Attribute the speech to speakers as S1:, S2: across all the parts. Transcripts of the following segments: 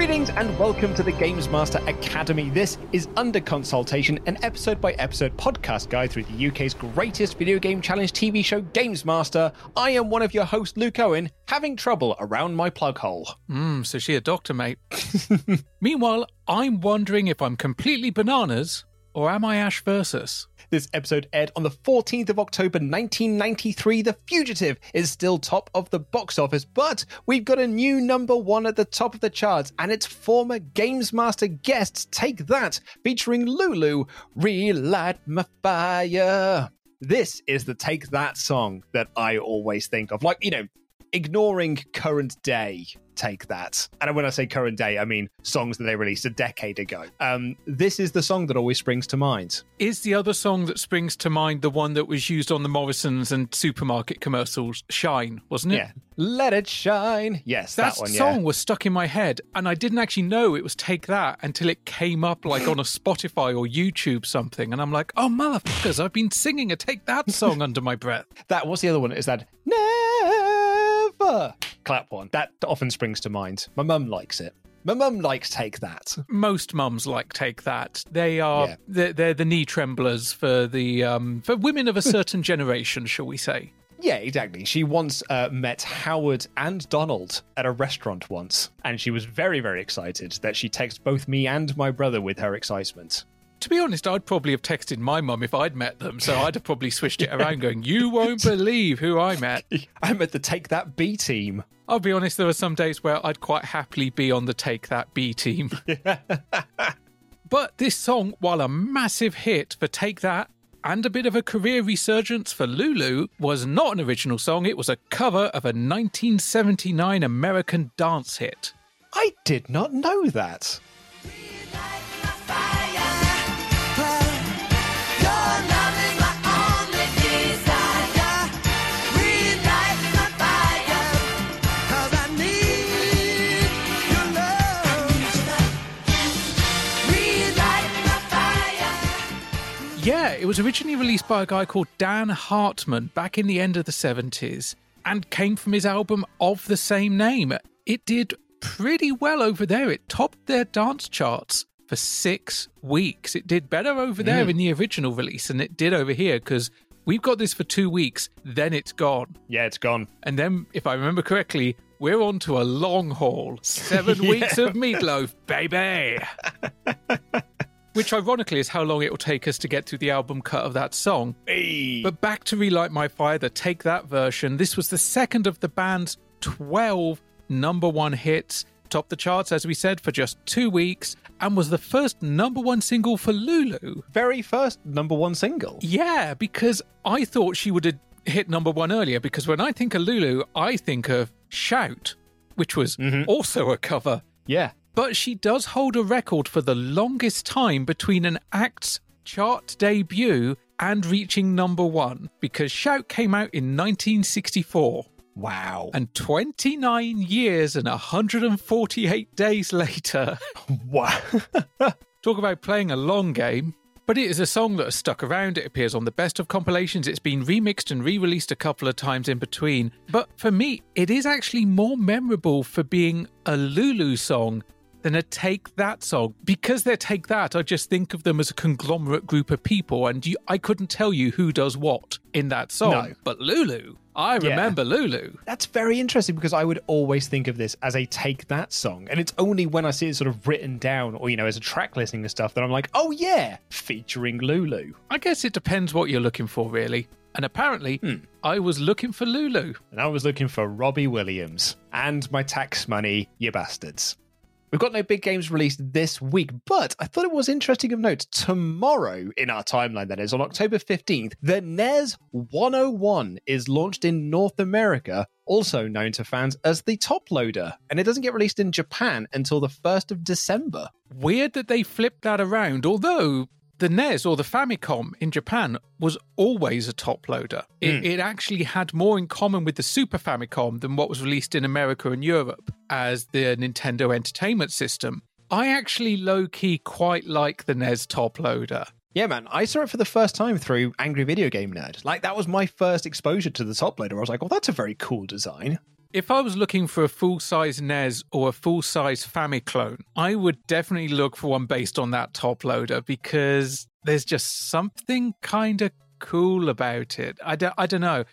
S1: Greetings and welcome to the Games Master Academy. This is Under Consultation, an episode by episode podcast guide through the UK's greatest video game challenge TV show, Games Master. I am one of your hosts, Luke Owen, having trouble around my plug hole.
S2: Hmm, so she a doctor, mate. Meanwhile, I'm wondering if I'm completely bananas or am I Ash Versus?
S1: This episode aired on the 14th of October 1993. The Fugitive is still top of the box office, but we've got a new number one at the top of the charts, and it's former Games Master guests Take That, featuring Lulu, Relight My Fire. This is the Take That song that I always think of. Like, you know, ignoring current day take that and when i say current day i mean songs that they released a decade ago um this is the song that always springs to mind
S2: Is the other song that springs to mind the one that was used on the Morrisons and supermarket commercials? Shine, wasn't it?
S1: yeah let it shine yes
S2: That,
S1: that, one
S2: song
S1: yeah
S2: was stuck in my head, and I didn't actually know it was Take That until it came up like on a Spotify or YouTube something. And I'm like, oh, motherfuckers, I've been singing a Take That song under my breath.
S1: that what's the other one is that clap one that often springs to mind my mum likes it my mum likes take that
S2: Most mums like Take That. They are
S1: Yeah.
S2: they're, they're the knee tremblers for the um, for women of a certain generation, shall we say?
S1: Yeah, exactly. She once uh, met Howard and Donald at a restaurant once, and she was very, very excited that she texted both me and my brother with her excitement.
S2: To be honest, I'd probably have texted my mum if I'd met them, so I'd have probably switched it around, going, "You won't believe who I met."
S1: I met the Take That B team.
S2: I'll be honest, there are some days where I'd quite happily be on the Take That B team. but this song, while a massive hit for Take That and a bit of a career resurgence for Lulu, was not an original song. It was a cover of a 1979 American dance hit.
S1: I did not know that.
S2: Yeah, it was originally released by a guy called Dan Hartman back in the end of the 70s and came from his album of the same name. It did pretty well over there. It topped their dance charts for six weeks. It did better over there mm. in the original release than it did over here because we've got this for two weeks, then it's gone.
S1: Yeah, it's gone.
S2: And then, if I remember correctly, we're on to a long haul. Seven weeks of meatloaf, baby. Which, ironically, is how long it will take us to get through the album cut of that song. But back to Relight My Fire, the Take That version. This was the second of the band's 12 number one hits, topped the charts, as we said, for just two weeks, and was the first number one single for Lulu.
S1: Very first number one single.
S2: Yeah, because I thought she would have hit number one earlier, because when I think of Lulu, I think of Shout, which was mm-hmm. also a cover.
S1: Yeah.
S2: But she does hold a record for the longest time between an act's chart debut and reaching number one because Shout came out in 1964.
S1: Wow.
S2: And 29 years and 148 days later,
S1: wow.
S2: talk about playing a long game. But it is a song that has stuck around. It appears on the best of compilations. It's been remixed and re released a couple of times in between. But for me, it is actually more memorable for being a Lulu song than a Take That song. Because they're Take That, I just think of them as a conglomerate group of people, and you, I couldn't tell you who does what in that song.
S1: No.
S2: But Lulu, I
S1: Yeah.
S2: remember Lulu.
S1: That's very interesting because I would always think of this as a Take That song. And it's only when I see it sort of written down or, you know, as a track listing and stuff that I'm like, oh, yeah, featuring Lulu.
S2: I guess it depends what you're looking for, really. And apparently, hmm. I was looking for Lulu.
S1: And I was looking for Robbie Williams and my tax money, you bastards. We've got no big games released this week, but I thought it was interesting of note. Tomorrow in our timeline, that is, on October 15th, the NES 101 is launched in North America, also known to fans as the Top Loader. And it doesn't get released in Japan until the 1st of December.
S2: Weird that they flipped that around, although the NES or the Famicom in Japan was always a top loader. It, hmm. it actually had more in common with the Super Famicom than what was released in America and Europe as the Nintendo Entertainment System. I actually low key quite like the NES top loader.
S1: Yeah, man, I saw it for the first time through Angry Video Game Nerd. Like, that was my first exposure to the Top Loader. I was like, well, that's a very cool design.
S2: If I was looking for a full size NES or a full size Famiclone, I would definitely look for one based on that top loader because there's just something kind of cool about it. I don't, I don't know.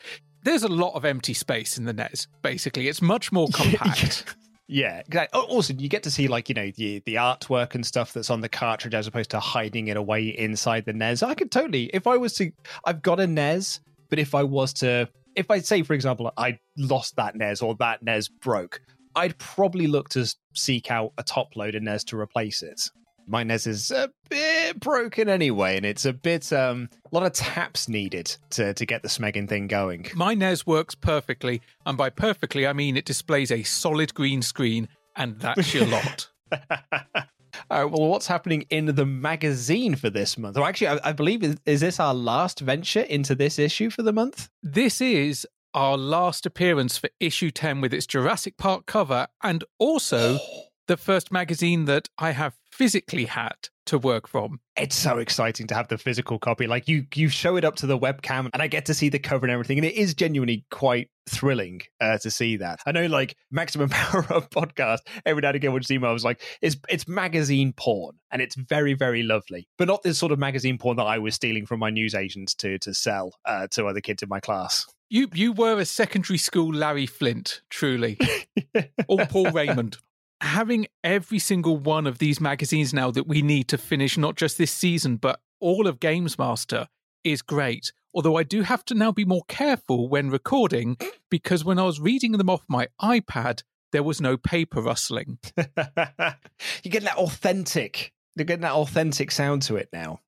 S2: There's a lot of empty space in the NES, basically. It's much more compact.
S1: Yeah, exactly. Oh, Also, you get to see like you know the the artwork and stuff that's on the cartridge as opposed to hiding it away inside the NES. I could totally, if I was to, I've got a NES, but if I was to, if I say for example I lost that NES or that NES broke, I'd probably look to seek out a top loader NES to replace it. My NES is a bit broken anyway, and it's a bit um a lot of taps needed to to get the smegging thing going.
S2: My NES works perfectly, and by perfectly, I mean it displays a solid green screen, and that's your lot.
S1: All right, well, what's happening in the magazine for this month? Or actually, I, I believe is, is this our last venture into this issue for the month?
S2: This is our last appearance for issue 10 with its Jurassic Park cover, and also the first magazine that I have physically had to work from.
S1: It's so exciting to have the physical copy. Like you, you show it up to the webcam, and I get to see the cover and everything, and it is genuinely quite thrilling uh, to see that. I know, like Maximum Power Up podcast, every now and again, which email was like, it's it's magazine porn, and it's very very lovely, but not this sort of magazine porn that I was stealing from my newsagents to to sell uh, to other kids in my class.
S2: You you were a secondary school Larry Flynt, truly. or Paul Raymond. Having every single one of these magazines now that we need to finish not just this season, but all of Games Master is great. Although I do have to now be more careful when recording because when I was reading them off my iPad, there was no paper rustling.
S1: You're getting that authentic. You're getting that authentic sound to it now.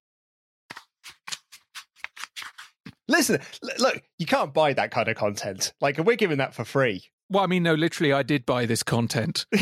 S1: Listen, look, you can't buy that kind of content. Like, we're giving that for free.
S2: Well, I mean, no, literally, I did buy this content.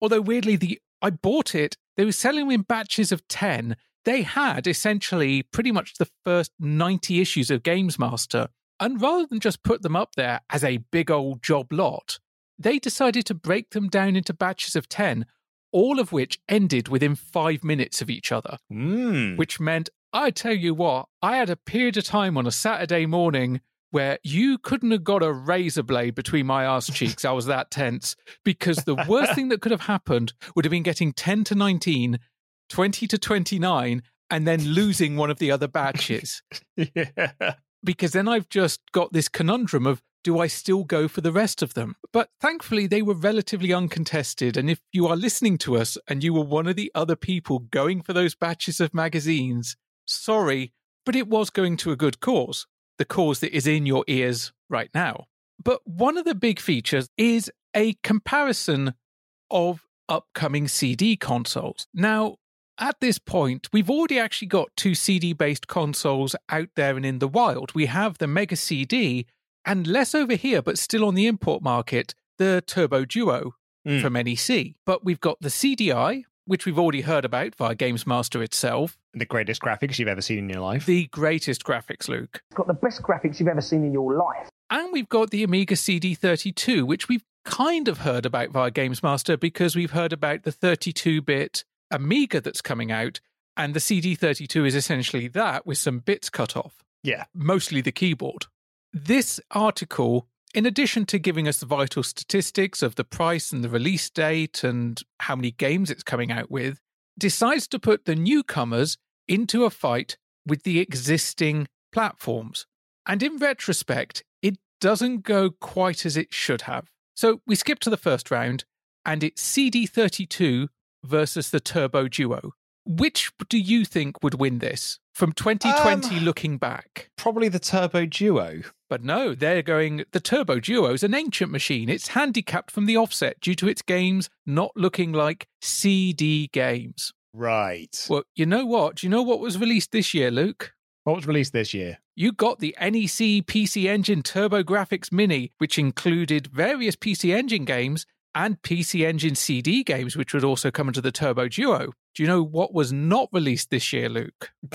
S2: Although weirdly, the I bought it. They were selling them in batches of ten. They had essentially pretty much the first ninety issues of Games Master, and rather than just put them up there as a big old job lot, they decided to break them down into batches of ten, all of which ended within five minutes of each other.
S1: mm.
S2: Which meant, I tell you what, I had a period of time on a Saturday morning where you couldn't have got a razor blade between my arse cheeks. I was that tense because the worst thing that could have happened would have been getting 10 to 19, 20 to 29, and then losing one of the other batches.
S1: yeah.
S2: Because then I've just got this conundrum of do I still go for the rest of them? But thankfully, they were relatively uncontested. And if you are listening to us and you were one of the other people going for those batches of magazines, sorry, but it was going to a good cause, the cause that is in your ears right now. But one of the big features is a comparison of upcoming CD consoles. Now, at this point, we've already actually got two CD based consoles out there and in the wild. We have the Mega CD, and less over here, but still on the import market, the Turbo Duo
S1: Mm.
S2: from NEC. But we've got the CDI, which we've already heard about via Games Master itself.
S1: The greatest graphics you've ever seen in your life.
S2: The greatest graphics, Luke.
S3: It's got the best graphics you've ever seen in your life.
S2: And we've got the Amiga CD32, which we've kind of heard about via Games Master because we've heard about the 32 bit Amiga that's coming out. And the CD32 is essentially that with some bits cut off,
S1: yeah.
S2: mostly the keyboard. This article, in addition to giving us the vital statistics of the price and the release date and how many games it's coming out with, decides to put the newcomers into a fight with the existing platforms. And in retrospect, it doesn't go quite as it should have. So we skip to the first round, and it's CD32 versus the Turbo Duo. Which do you think would win this from 2020
S1: Um,
S2: looking back?
S1: Probably the Turbo Duo.
S2: But no, they're going. The Turbo Duo is an ancient machine. It's handicapped from the offset due to its games not looking like CD games.
S1: Right.
S2: Well, you know what? Do you know what was released this year, Luke?
S1: What was released this year?
S2: You got the NEC PC Engine TurboGrafx Mini, which included various PC Engine games and PC Engine CD games, which would also come into the Turbo Duo. Do you know what was not released this year, Luke?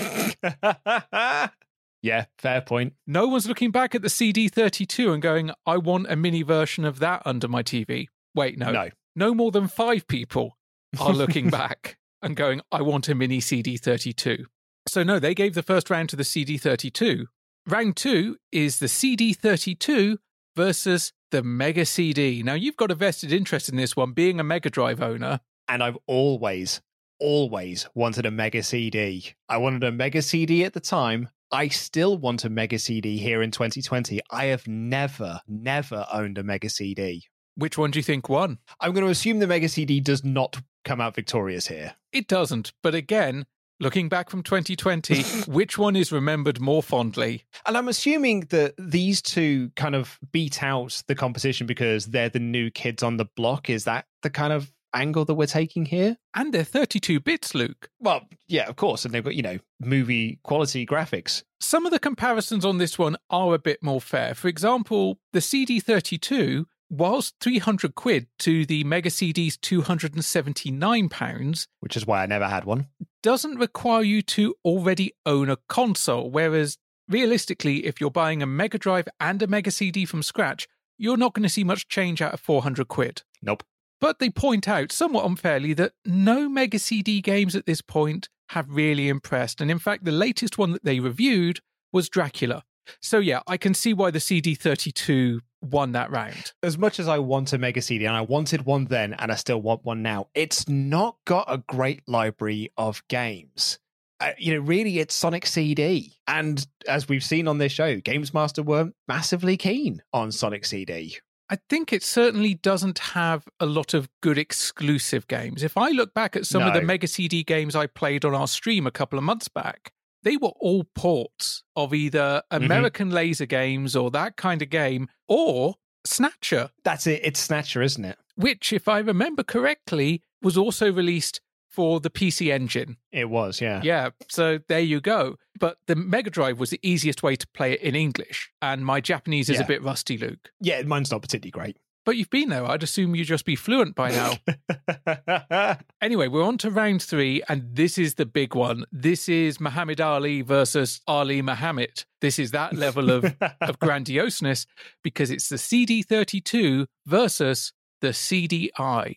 S1: yeah, fair point.
S2: No one's looking back at the CD32 and going, I want a mini version of that under my TV. Wait, no.
S1: No.
S2: No more than five people are looking back and going, I want a mini CD32. So, no, they gave the first round to the CD32. Round two is the CD32 versus the Mega CD. Now, you've got a vested interest in this one, being a Mega Drive owner.
S1: And I've always, always wanted a Mega CD. I wanted a Mega CD at the time. I still want a Mega CD here in 2020. I have never, never owned a Mega CD.
S2: Which one do you think won?
S1: I'm going to assume the Mega CD does not come out victorious here.
S2: It doesn't. But again, looking back from 2020, which one is remembered more fondly?
S1: And I'm assuming that these two kind of beat out the competition because they're the new kids on the block. Is that the kind of angle that we're taking here?
S2: And they're 32 bits, Luke.
S1: Well, yeah, of course. And they've got, you know, movie quality graphics.
S2: Some of the comparisons on this one are a bit more fair. For example, the CD32, whilst 300 quid to the Mega CD's 279 pounds,
S1: Which is why I never had one.
S2: doesn't require you to already own a console. Whereas realistically, if you're buying a Mega Drive and a Mega CD from scratch, you're not going to see much change out of 400 quid.
S1: Nope.
S2: But they point out, somewhat unfairly, that no Mega CD games at this point have really impressed. And in fact, the latest one that they reviewed was Dracula. So yeah, I can see why the CD32 won that round.
S1: As much as I want a Mega CD, and I wanted one then, and I still want one now, it's not got a great library of games. Uh, you know, really, it's Sonic CD. And as we've seen on this show, Games Master weren't massively keen on Sonic CD.
S2: I think it certainly doesn't have a lot of good exclusive games. If I look back at some of the Mega CD games I played on our stream a couple of months back, they were all ports of either mm-hmm. American laser games or that kind of game or Snatcher,
S1: That's it. It's Snatcher, isn't it?
S2: which, if I remember correctly, was also released for the PC Engine.
S1: It was, yeah.
S2: Yeah, so there you go. But the Mega Drive was the easiest way to play it in English, and my Japanese is a bit rusty, Luke.
S1: Yeah, mine's not particularly great.
S2: But you've been there. I'd assume you'd just be fluent by now. Anyway, we're on to round three, and this is the big one. This is Muhammad Ali versus Ali Muhammad. This is that level of, of grandioseness because it's the CD32 versus the CDI.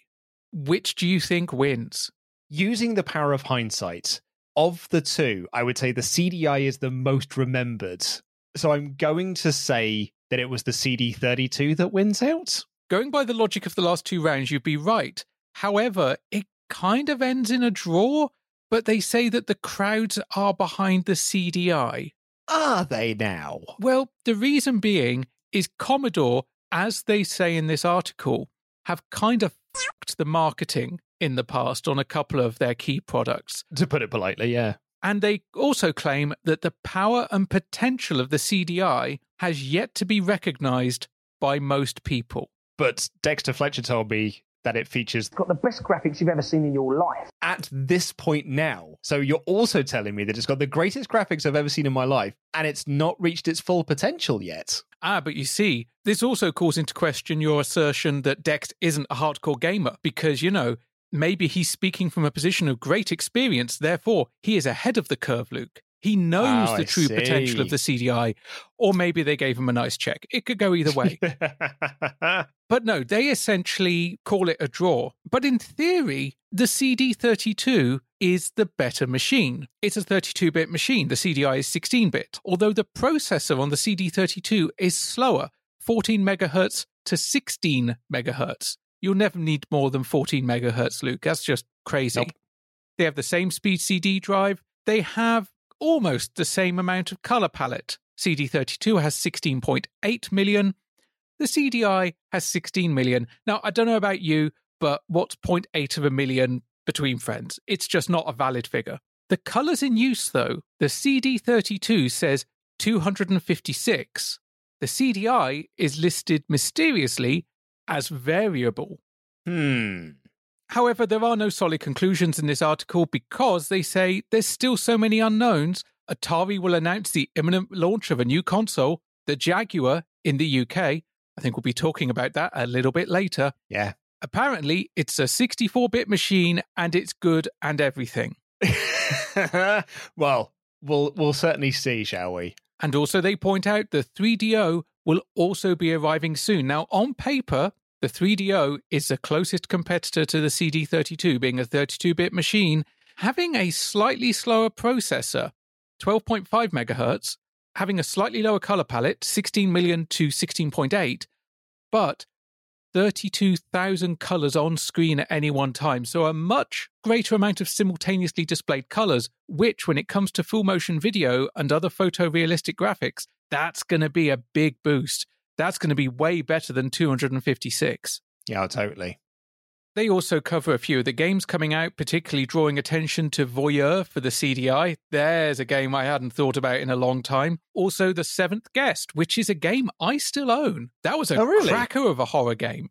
S2: Which do you think wins?
S1: Using the power of hindsight, of the two, I would say the CDI is the most remembered. So I'm going to say that it was the CD32 that wins out.
S2: Going by the logic of the last two rounds, you'd be right. However, it kind of ends in a draw, but they say that the crowds are behind the CDI.
S1: Are they now?
S2: Well, the reason being is Commodore, as they say in this article, have kind of fucked the marketing in the past on a couple of their key products.
S1: To put it politely, yeah.
S2: And they also claim that the power and potential of the CDI has yet to be recognized by most people.
S1: But Dexter Fletcher told me that it features
S3: It's got the best graphics you've ever seen in your life.
S1: at this point now. So you're also telling me that it's got the greatest graphics I've ever seen in my life and it's not reached its full potential yet.
S2: Ah, but you see, this also calls into question your assertion that Dex isn't a hardcore gamer because, you know, maybe he's speaking from a position of great experience, therefore he is ahead of the curve, Luke. He knows
S1: Oh,
S2: the
S1: I
S2: true potential of the CDI, or maybe they gave him a nice check. It could go either way. But no, they essentially call it a draw. But in theory, the CD32 is the better machine. It's a 32 bit machine. The CDI is 16 bit. Although the processor on the CD32 is slower 14 megahertz to 16 megahertz. You'll never need more than 14 megahertz, Luke. That's just crazy.
S1: Nope.
S2: They have the same speed CD drive. They have almost the same amount of color palette. CD32 has 16.8 million. The CDI has 16 million. Now, I don't know about you, but what's 0.8 of a million between friends? It's just not a valid figure. The colors in use, though, the CD32 says 256. The CDI is listed mysteriously as variable.
S1: hmm.
S2: However, there are no solid conclusions in this article because they say there's still so many unknowns. Atari will announce the imminent launch of a new console, the Jaguar, in the UK. I think we'll be talking about that a little bit later.
S1: Yeah.
S2: Apparently, it's a 64 bit machine and it's good and everything.
S1: well, we'll we'll certainly see, shall we?
S2: And also, they point out the 3DO will also be arriving soon. Now, on paper, the 3DO is the closest competitor to the CD32, being a 32 bit machine, having a slightly slower processor, 12.5 megahertz, having a slightly lower color palette, 16 million to 16.8, but 32,000 colors on screen at any one time. So, a much greater amount of simultaneously displayed colors, which, when it comes to full motion video and other photorealistic graphics, that's going to be a big boost. That's going to be way better than 256.
S1: Yeah, totally.
S2: They also cover a few of the games coming out, particularly drawing attention to Voyeur for the CDI. There's a game I hadn't thought about in a long time. Also, The Seventh Guest, which is a game I still own. That was a
S1: Oh, really?
S2: cracker of a horror game.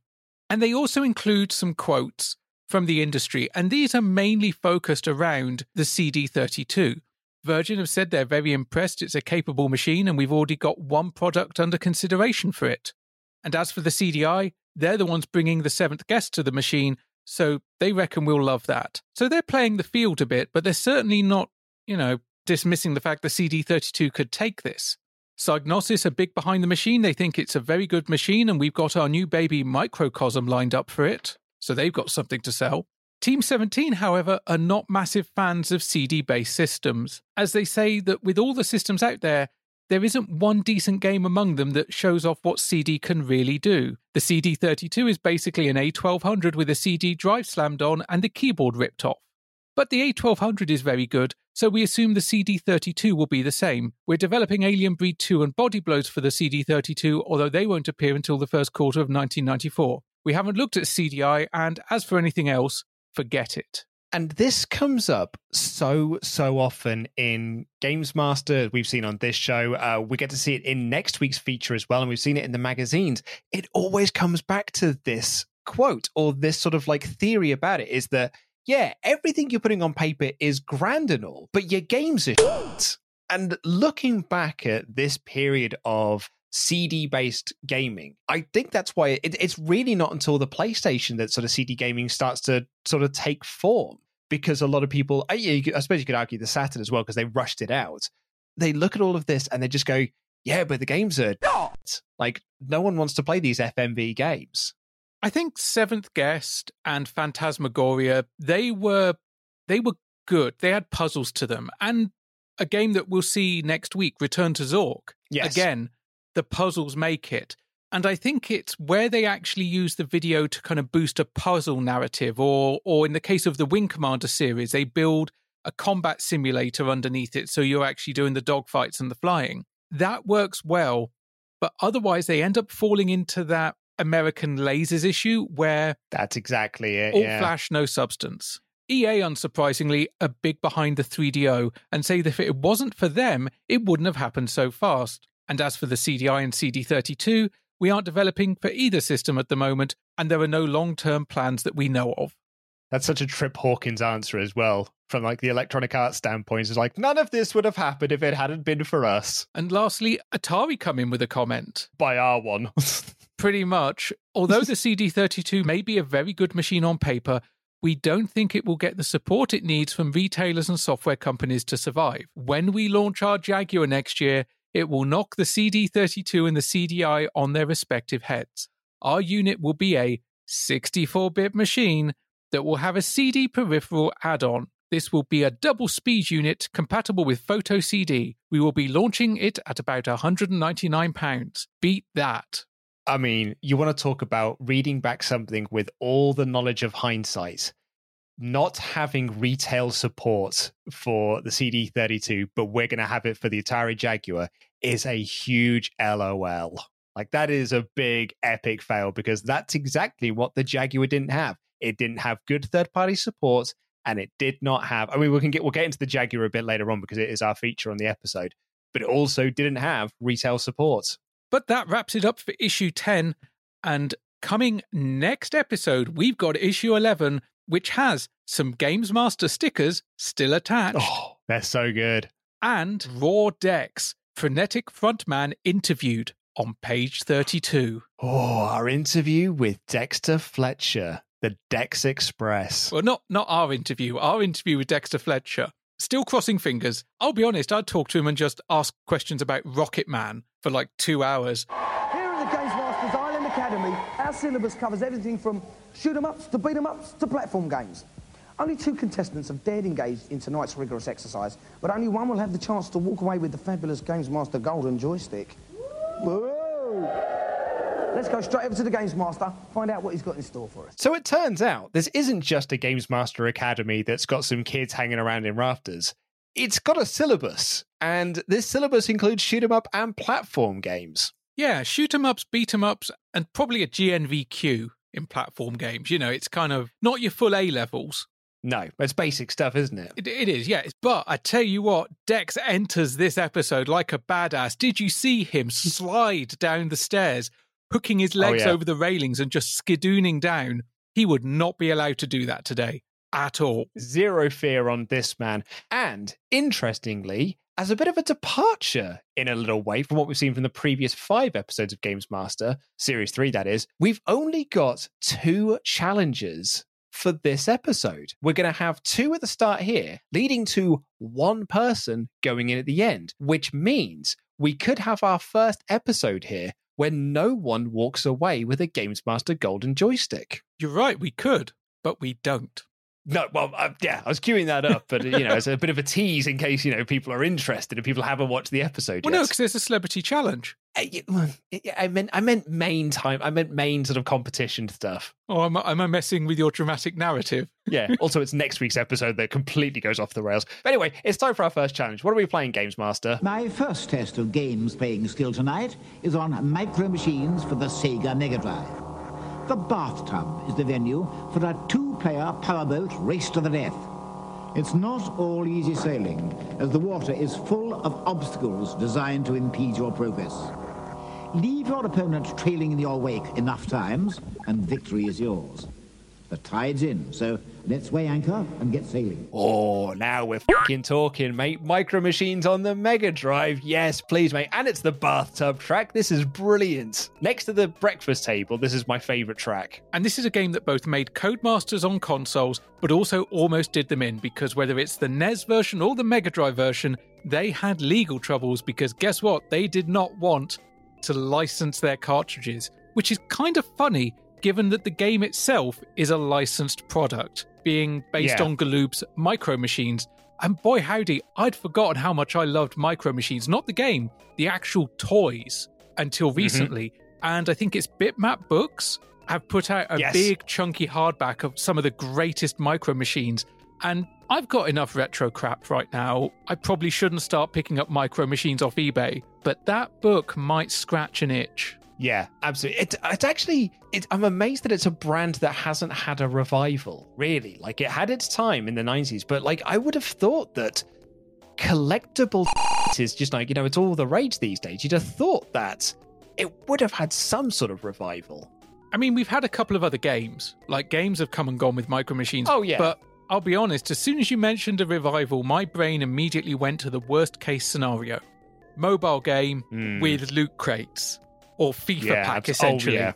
S2: And they also include some quotes from the industry, and these are mainly focused around the CD32. Virgin have said they're very impressed it's a capable machine, and we've already got one product under consideration for it. And as for the CDI, they're the ones bringing the seventh guest to the machine, so they reckon we'll love that. So they're playing the field a bit, but they're certainly not, you know, dismissing the fact the CD32 could take this. Psygnosis are big behind the machine. They think it's a very good machine, and we've got our new baby Microcosm lined up for it, so they've got something to sell. Team 17, however, are not massive fans of CD based systems, as they say that with all the systems out there, there isn't one decent game among them that shows off what CD can really do. The CD32 is basically an A1200 with a CD drive slammed on and the keyboard ripped off. But the A1200 is very good, so we assume the CD32 will be the same. We're developing Alien Breed 2 and Body Blows for the CD32, although they won't appear until the first quarter of 1994. We haven't looked at CDI, and as for anything else, forget it.
S1: And this comes up so, so often in Games Master. We've seen on this show. Uh, we get to see it in next week's feature as well. And we've seen it in the magazines. It always comes back to this quote or this sort of like theory about it is that, yeah, everything you're putting on paper is grand and all, but your games are. And looking back at this period of CD based gaming. I think that's why it, it's really not until the PlayStation that sort of CD gaming starts to sort of take form because a lot of people, I, you could- I suppose you could argue the Saturn as well because they rushed it out. They look at all of this and they just go, yeah, but the games are not. Like, no one wants to play these FMV games.
S2: I think Seventh Guest and Phantasmagoria, they were they were good. They had puzzles to them. And a game that we'll see next week, Return to Zork.
S1: Yes.
S2: Again, the puzzles make it. And I think it's where they actually use the video to kind of boost a puzzle narrative, or or in the case of the Wing Commander series, they build a combat simulator underneath it, so you're actually doing the dogfights and the flying. That works well, but otherwise they end up falling into that American lasers issue where
S1: That's exactly it.
S2: all
S1: yeah.
S2: flash, no substance. EA, unsurprisingly, are big behind the 3DO and say that if it wasn't for them, it wouldn't have happened so fast. And as for the CDI and CD32, we aren't developing for either system at the moment, and there are no long term plans that we know of.
S1: That's such a Trip Hawkins answer as well, from like the Electronic Arts standpoint. It's like, none of this would have happened if it hadn't been for us.
S2: And lastly, Atari come in with a comment.
S1: By our one.
S2: Pretty much. Although the CD32 may be a very good machine on paper, we don't think it will get the support it needs from retailers and software companies to survive. When we launch our Jaguar next year, it will knock the CD32 and the CDI on their respective heads. Our unit will be a 64 bit machine that will have a CD peripheral add on. This will be a double speed unit compatible with Photo CD. We will be launching it at about £199. Beat that.
S1: I mean, you want to talk about reading back something with all the knowledge of hindsight, not having retail support for the CD32, but we're going to have it for the Atari Jaguar is a huge LOL. Like, that is a big, epic fail because that's exactly what the Jaguar didn't have. It didn't have good third party support and it did not have. I mean, we can get we'll get into the Jaguar a bit later on because it is our feature on the episode, but it also didn't have retail support.
S2: But that wraps it up for issue 10. And coming next episode, we've got issue 11, which has some Games Master stickers still attached.
S1: Oh, they're so good.
S2: And raw decks. Frenetic Frontman interviewed on page 32.
S1: Oh, our interview with Dexter Fletcher, the Dex Express.
S2: Well, not not our interview. Our interview with Dexter Fletcher. Still crossing fingers. I'll be honest, I'd talk to him and just ask questions about Rocket Man for like two hours.
S3: Here at the Games Masters Island Academy, our syllabus covers everything from shoot 'em ups to beat 'em ups to platform games. Only two contestants have dared engage in tonight's rigorous exercise, but only one will have the chance to walk away with the fabulous Games Master Golden Joystick. Let's go straight over to the Games Master, find out what he's got in store for us.
S1: So it turns out this isn't just a Games Master Academy that's got some kids hanging around in rafters. It's got a syllabus, and this syllabus includes shoot 'em up and platform games.
S2: Yeah, shoot 'em ups, beat 'em ups, and probably a GNVQ in platform games. You know, it's kind of not your full A levels.
S1: No, it's basic stuff, isn't it?
S2: It, it is, yes. But I tell you what, Dex enters this episode like a badass. Did you see him slide down the stairs, hooking his oh, legs
S1: yeah.
S2: over the railings and just skidooning down? He would not be allowed to do that today at all.
S1: Zero fear on this man. And interestingly, as a bit of a departure in a little way from what we've seen from the previous five episodes of Games Master, Series 3, that is, we've only got two challenges for this episode. We're going to have two at the start here, leading to one person going in at the end, which means we could have our first episode here where no one walks away with a Games Master Golden Joystick.
S2: You're right, we could, but we don't.
S1: No, well, uh, yeah, I was queuing that up, but you know, it's a bit of a tease in case you know people are interested and people haven't watched the episode
S2: Well,
S1: yet.
S2: no, because there's a celebrity challenge.
S1: Uh, y- well, I meant, I meant main time. I meant main sort of competition stuff.
S2: Oh, am I, am I messing with your dramatic narrative?
S1: Yeah. also, it's next week's episode that completely goes off the rails. But anyway, it's time for our first challenge. What are we playing, Games Master?
S4: My first test of games playing skill tonight is on micro machines for the Sega Mega Drive. The bathtub is the venue for a two-player powerboat race to the death. It's not all easy sailing, as the water is full of obstacles designed to impede your progress. Leave your opponent trailing in your wake enough times, and victory is yours. The tide's in, so let's weigh anchor and get sailing.
S1: Oh, now we're fucking talking, mate. Micro Machines on the Mega Drive. Yes, please, mate. And it's the bathtub track. This is brilliant. Next to the breakfast table, this is my favorite track.
S2: And this is a game that both made Codemasters on consoles, but also almost did them in because whether it's the NES version or the Mega Drive version, they had legal troubles because guess what? They did not want to license their cartridges, which is kind of funny given that the game itself is a licensed product, being based
S1: Yeah.
S2: on Galoob's Micro Machines. And boy, howdy, I'd forgotten how much I loved Micro Machines, not the game, the actual toys, until mm-hmm. recently. And I think it's Bitmap Books have put out a
S1: Yes.
S2: big chunky hardback of some of the greatest Micro Machines. And I've got enough retro crap right now. I probably shouldn't start picking up Micro Machines off eBay, but that book might scratch an itch.
S1: Yeah, absolutely. It, it's actually, it, I'm amazed that it's a brand that hasn't had a revival, really. Like, it had its time in the 90s, but like, I would have thought that collectible is just like, you know, it's all the rage these days. You'd have thought that it would have had some sort of revival.
S2: I mean, we've had a couple of other games. Like games have come and gone with micro machines.
S1: Oh, yeah.
S2: But I'll be honest, as soon as you mentioned a revival, my brain immediately went to the worst case scenario. Mobile game
S1: Hmm.
S2: with loot crates. Or FIFA
S1: yeah,
S2: pack,
S1: oh,
S2: essentially.
S1: Oh, yeah.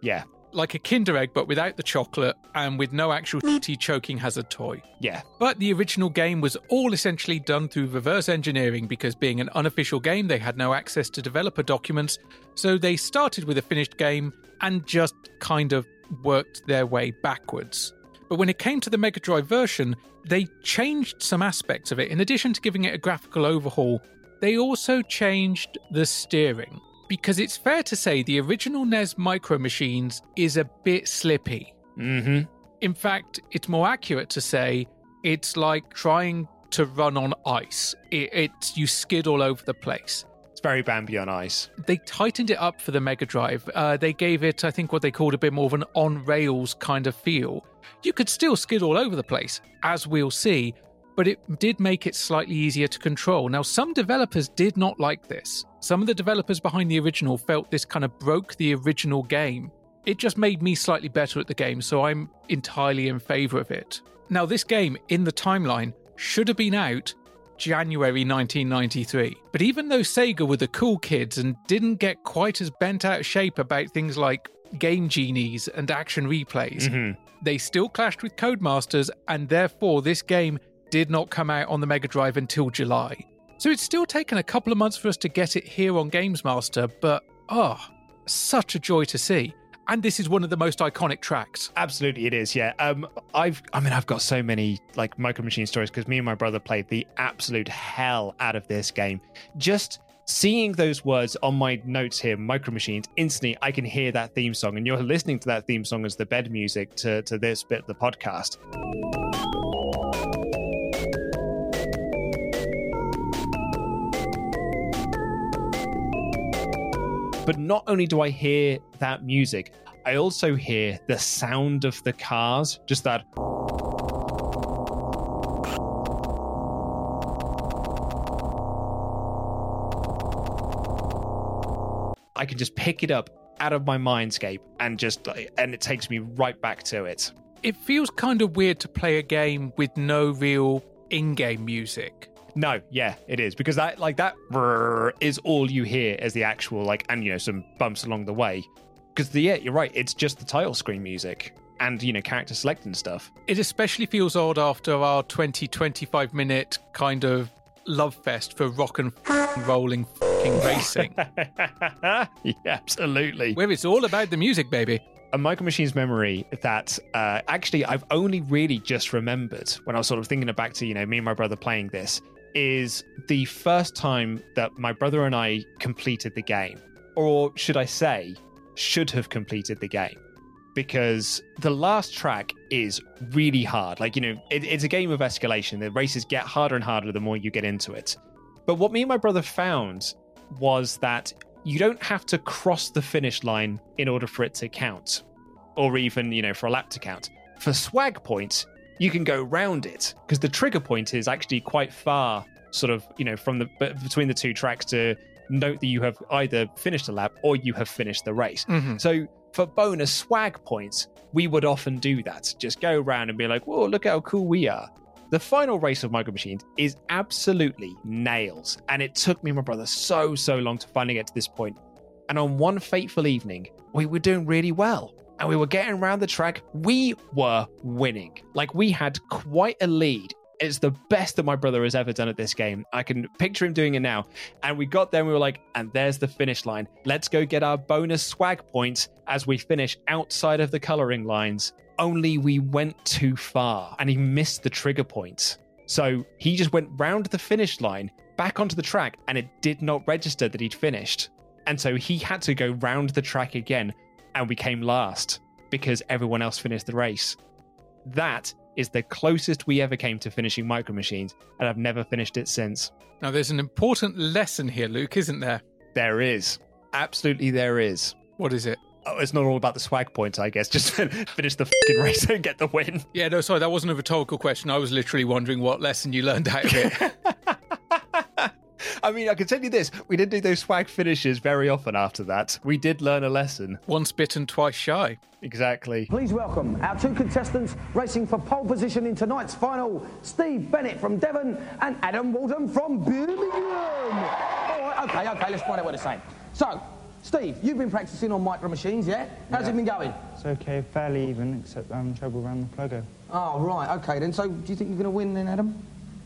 S1: Yeah.
S2: like a Kinder Egg, but without the chocolate and with no actual mm. tea choking hazard toy.
S1: Yeah.
S2: But the original game was all essentially done through reverse engineering because, being an unofficial game, they had no access to developer documents. So they started with a finished game and just kind of worked their way backwards. But when it came to the Mega Drive version, they changed some aspects of it. In addition to giving it a graphical overhaul, they also changed the steering. Because it's fair to say the original NES Micro Machines is a bit slippy.
S1: Mm-hmm.
S2: In fact, it's more accurate to say it's like trying to run on ice. It, it's you skid all over the place.
S1: It's very Bambi on ice.
S2: They tightened it up for the Mega Drive. Uh, they gave it, I think, what they called a bit more of an on rails kind of feel. You could still skid all over the place, as we'll see, but it did make it slightly easier to control. Now, some developers did not like this. Some of the developers behind the original felt this kind of broke the original game. It just made me slightly better at the game, so I'm entirely in favour of it. Now, this game, in the timeline, should have been out January 1993. But even though Sega were the cool kids and didn't get quite as bent out of shape about things like game genies and action replays,
S1: Mm-hmm.
S2: they still clashed with Codemasters, and therefore this game did not come out on the Mega Drive until July. So it's still taken a couple of months for us to get it here on Games Master, but oh, such a joy to see. And this is one of the most iconic tracks.
S1: Absolutely, it is. Yeah. Um, I've. I mean, I've got so many like Micro Machine stories because me and my brother played the absolute hell out of this game. Just seeing those words on my notes here, Micro Machines, instantly I can hear that theme song, and you're listening to that theme song as the bed music to to this bit of the podcast. But not only do I hear that music, I also hear the sound of the cars, just that. I can just pick it up out of my mindscape and just and it takes me right back to it.
S2: It feels kind of weird to play a game with no real in game music.
S1: No, yeah, it is because that like that is all you hear as the actual like, and you know some bumps along the way. Because the yeah, you're right, it's just the title screen music and you know character select and stuff.
S2: It especially feels odd after our 20 25 minute kind of love fest for rock and rolling racing,
S1: yeah, absolutely.
S2: where it's all about the music, baby.
S1: a Micro Machines memory that uh, actually I've only really just remembered when I was sort of thinking back to you know me and my brother playing this is the first time that my brother and I completed the game, or should I say, should have completed the game. Because the last track is really hard. Like, you know, it, it's a game of escalation. The races get harder and harder the more you get into it. But what me and my brother found was that you don't have to cross the finish line in order for it to count, or even, you know, for a lap to count. For swag points, you can go round it because the trigger point is actually quite far, sort of, you know, from the between the two tracks to note that you have either finished a lap or you have finished the race. Mm-hmm. So for bonus swag points, we would often do that. Just go around and be like, whoa, look how cool we are. The final race of Micro Machines is absolutely nails. And it took me and my brother so, so long to finally get to this point. And on one fateful evening, we were doing really well. And we were getting around the track. We were winning. Like we had quite a lead. It's the best that my brother has ever done at this game. I can picture him doing it now. And we got there and we were like, and there's the finish line. Let's go get our bonus swag points as we finish outside of the coloring lines. Only we went too far and he missed the trigger points. So he just went round the finish line, back onto the track, and it did not register that he'd finished. And so he had to go round the track again, and we came last because everyone else finished the race. That is the closest we ever came to finishing Micro Machines, and I've never finished it since.
S2: Now, there's an important lesson here, Luke, isn't there?
S1: There is. Absolutely, there is.
S2: What is it?
S1: Oh, it's not all about the swag points, I guess. Just finish the fucking race and get the win.
S2: Yeah, no, sorry, that wasn't a rhetorical question. I was literally wondering what lesson you learned out of it.
S1: I mean, I can tell you this: we didn't do those swag finishes very often after that. We did learn a lesson.
S2: Once bitten, twice shy.
S1: Exactly.
S3: Please welcome our two contestants racing for pole position in tonight's final Steve Bennett from Devon and Adam Walton from Birmingham. All right, okay, okay, let's find out what they're saying. So, Steve, you've been practicing on micro machines, yeah? How's it been going?
S5: It's okay, fairly even, except um, I'm having trouble around the plugger.
S3: Oh, right, okay then. So, do you think you're going to win then, Adam?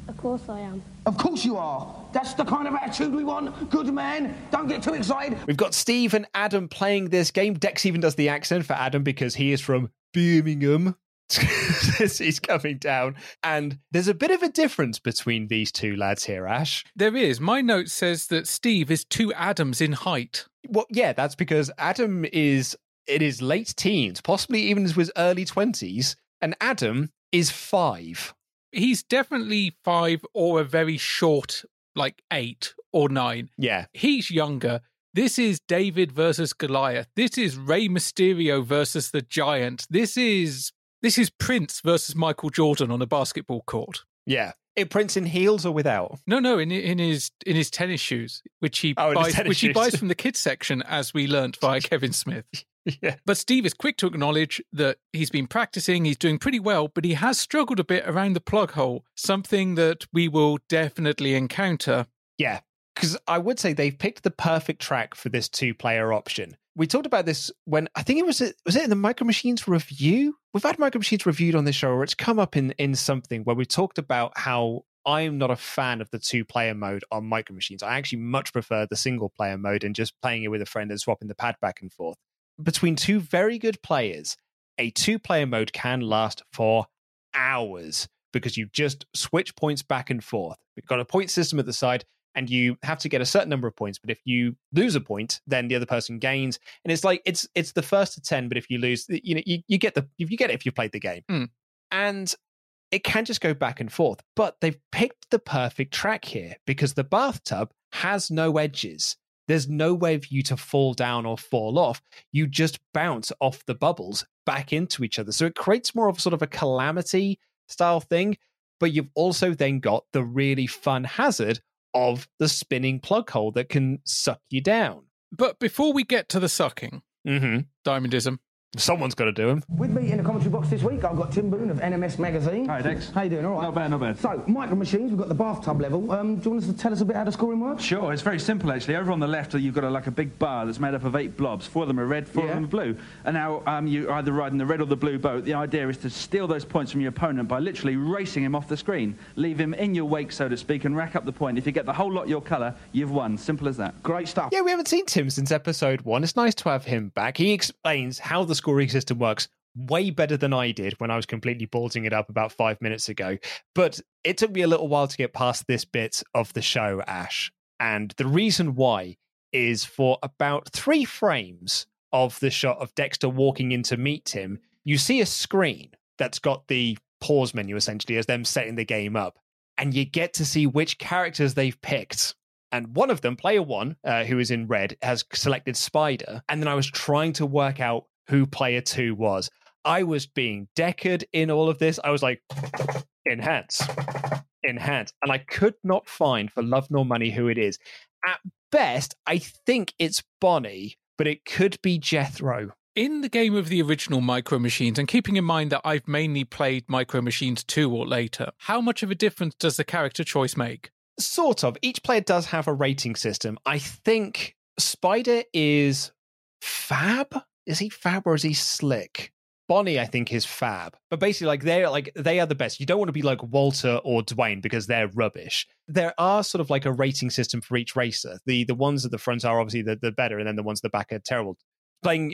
S6: Of course I am.
S3: Of course you are. That's the kind of attitude we want. Good man. Don't get too excited.
S1: We've got Steve and Adam playing this game. Dex even does the accent for Adam because he is from Birmingham. He's coming down. And there's a bit of a difference between these two lads here, Ash.
S2: There is. My note says that Steve is two Adams in height.
S1: Well, yeah, that's because Adam is in his late teens, possibly even into his early 20s, and Adam is five.
S2: He's definitely five or a very short, like eight or nine.
S1: Yeah.
S2: He's younger. This is David versus Goliath. This is Rey Mysterio versus the Giant. This is this is Prince versus Michael Jordan on a basketball court.
S1: Yeah. It Prince in heels or without?
S2: No, no, in in his in his tennis shoes, which he
S1: Oh,
S2: buys,
S1: tennis
S2: which he buys from the kids section, as we learnt via Kevin Smith.
S1: Yeah.
S2: But Steve is quick to acknowledge that he's been practicing, he's doing pretty well, but he has struggled a bit around the plug hole, something that we will definitely encounter.
S1: Yeah, because I would say they've picked the perfect track for this two-player option. We talked about this when I think it was was it in the Micro Machines review. We've had Micro Machines reviewed on this show, or it's come up in in something where we talked about how I'm not a fan of the two-player mode on Micro Machines. I actually much prefer the single-player mode and just playing it with a friend and swapping the pad back and forth. Between two very good players, a two-player mode can last for hours because you just switch points back and forth. We've got a point system at the side, and you have to get a certain number of points. But if you lose a point, then the other person gains. And it's like it's it's the first to ten. But if you lose, you know you, you get the if you get it if you've played the game.
S2: Hmm.
S1: And it can just go back and forth. But they've picked the perfect track here because the bathtub has no edges. There's no way for you to fall down or fall off. You just bounce off the bubbles back into each other. So it creates more of a sort of a calamity style thing. But you've also then got the really fun hazard of the spinning plug hole that can suck you down.
S2: But before we get to the sucking,
S1: Mm-hmm.
S2: Diamondism,
S1: Someone's got to do them.
S3: With me in the commentary box this week, I've got Tim Boone of NMS Magazine.
S5: Hi, Dex.
S3: How you doing? All right.
S5: Not bad, not bad.
S3: So, micro machines, we've got the bathtub level. Um, do you want us to tell us a bit how the scoring works?
S5: Sure, it's very simple actually. Over on the left, you've got a, like a big bar that's made up of eight blobs. Four of them are red, four
S3: Yeah.
S5: of them are blue. And now um, you either ride in the red or the blue boat. The idea is to steal those points from your opponent by literally racing him off the screen. Leave him in your wake, so to speak, and rack up the point. If you get the whole lot your colour, you've won. Simple as that.
S3: Great stuff.
S1: Yeah, we haven't seen Tim since episode one. It's nice to have him back. He explains how the scoring system works way better than I did when I was completely ballsing it up about five minutes ago. But it took me a little while to get past this bit of the show, Ash. And the reason why is for about three frames of the shot of Dexter walking in to meet him, you see a screen that's got the pause menu essentially as them setting the game up. And you get to see which characters they've picked. And one of them, player one, uh, who is in red, has selected Spider. And then I was trying to work out who player two was. I was being Deckard in all of this. I was like, enhance, enhance. And I could not find for love nor money who it is. At best, I think it's Bonnie, but it could be Jethro.
S2: in the game of the original Micro Machines, and keeping in mind that I've mainly played Micro Machines 2 or later, how much of a difference does the character choice make?
S1: Sort of. Each player does have a rating system. I think Spider is fab. Is he fab or is he slick? Bonnie, I think, is fab. But basically, like they're like they are the best. You don't want to be like Walter or Dwayne because they're rubbish. There are sort of like a rating system for each racer. The the ones at the front are obviously the, the better, and then the ones at the back are terrible. Playing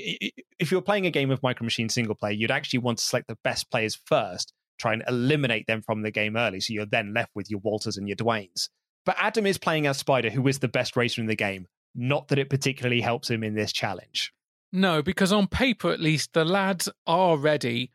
S1: if you're playing a game of Micro Machine single player, you'd actually want to select the best players first, try and eliminate them from the game early, so you're then left with your Walters and your Dwaynes. But Adam is playing as Spider, who is the best racer in the game. Not that it particularly helps him in this challenge.
S2: No, because on paper at least, the lads are ready,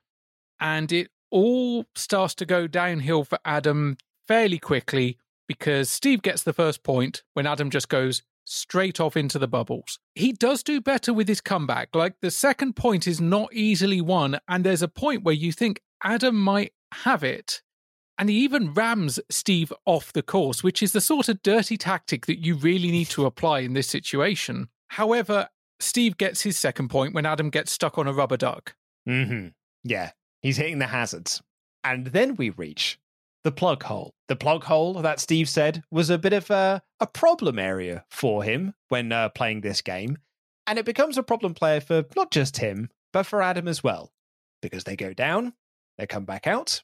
S2: and it all starts to go downhill for Adam fairly quickly because Steve gets the first point when Adam just goes straight off into the bubbles. He does do better with his comeback. Like the second point is not easily won, and there's a point where you think Adam might have it. And he even rams Steve off the course, which is the sort of dirty tactic that you really need to apply in this situation. However, Steve gets his second point when Adam gets stuck on a rubber duck.
S1: hmm Yeah, he's hitting the hazards. And then we reach the plug hole. The plug hole that Steve said was a bit of a, a problem area for him when uh, playing this game. And it becomes a problem player for not just him, but for Adam as well. Because they go down, they come back out,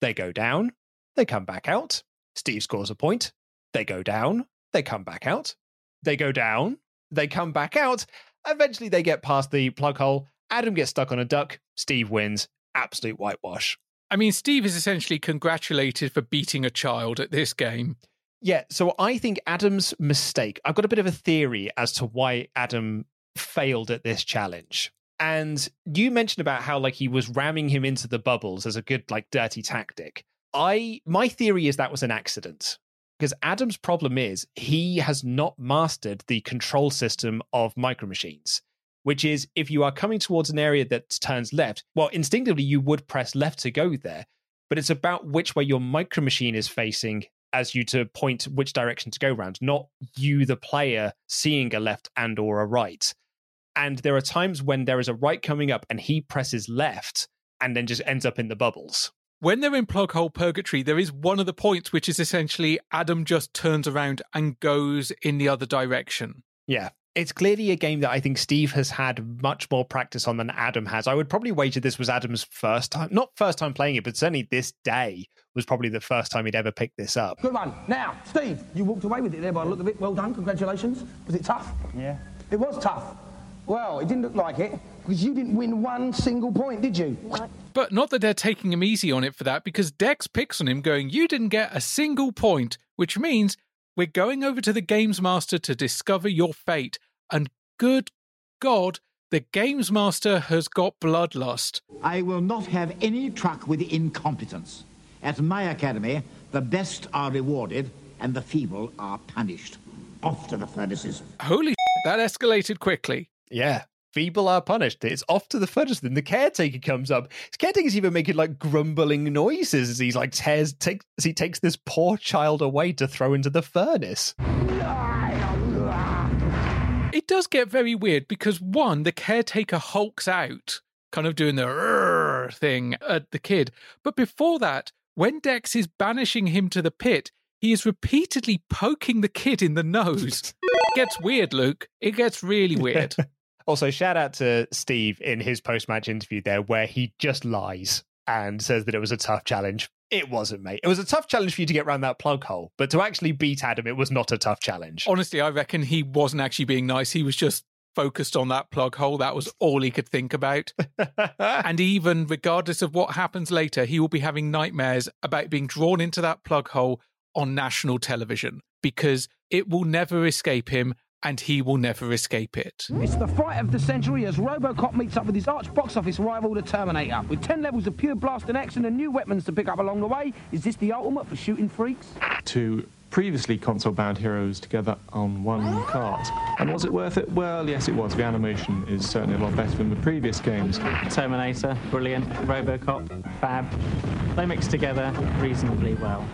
S1: they go down, they come back out. Steve scores a point, they go down, they come back out, they go down, they come back out. Eventually, they get past the plug hole. Adam gets stuck on a duck. Steve wins. Absolute whitewash.
S2: I mean, Steve is essentially congratulated for beating a child at this game.
S1: Yeah, so I think Adam's mistake, I've got a bit of a theory as to why Adam failed at this challenge. And you mentioned about how like he was ramming him into the bubbles as a good like dirty tactic. I my theory is that was an accident. Because Adam's problem is he has not mastered the control system of micro machines, which is if you are coming towards an area that turns left, well, instinctively you would press left to go there, but it's about which way your micro machine is facing as you to point which direction to go around, not you, the player, seeing a left and or a right. And there are times when there is a right coming up and he presses left and then just ends up in the bubbles.
S2: When they're in plug hole purgatory, there is one of the points which is essentially Adam just turns around and goes in the other direction.
S1: Yeah. It's clearly a game that I think Steve has had much more practice on than Adam has. I would probably wager this was Adam's first time, not first time playing it, but certainly this day was probably the first time he'd ever picked this up.
S3: Good one. Now, Steve, you walked away with it there by the look of it. Well done. Congratulations. Was it tough?
S5: Yeah.
S3: It was tough. Well, it didn't look like it because you didn't win one single point, did you?
S2: But not that they're taking him easy on it for that, because Dex picks on him, going, You didn't get a single point, which means we're going over to the Games Master to discover your fate. And good God, the Games Master has got bloodlust.
S4: I will not have any truck with incompetence. At my academy, the best are rewarded and the feeble are punished. Off to the furnaces.
S2: Holy shit, that escalated quickly.
S1: Yeah. Feeble are punished. It's off to the furnace. Then the caretaker comes up. His caretaker's even making like grumbling noises as he's like tears takes as he takes this poor child away to throw into the furnace.
S2: It does get very weird because one, the caretaker hulks out, kind of doing the thing at the kid. But before that, when Dex is banishing him to the pit, he is repeatedly poking the kid in the nose. it gets weird, Luke. It gets really weird.
S1: Also, shout out to Steve in his post match interview there, where he just lies and says that it was a tough challenge. It wasn't, mate. It was a tough challenge for you to get around that plug hole, but to actually beat Adam, it was not a tough challenge.
S2: Honestly, I reckon he wasn't actually being nice. He was just focused on that plug hole. That was all he could think about. and even regardless of what happens later, he will be having nightmares about being drawn into that plug hole on national television because it will never escape him and he will never escape it.
S3: It's the fight of the century as Robocop meets up with his arch box office rival, the Terminator. With 10 levels of pure blasting action and new weapons to pick up along the way, is this the ultimate for shooting freaks?
S6: two previously console bound heroes together on one cart. And was it worth it? Well, yes, it was. The animation is certainly a lot better than the previous games.
S7: Terminator, brilliant. Robocop, fab. They mix together reasonably well.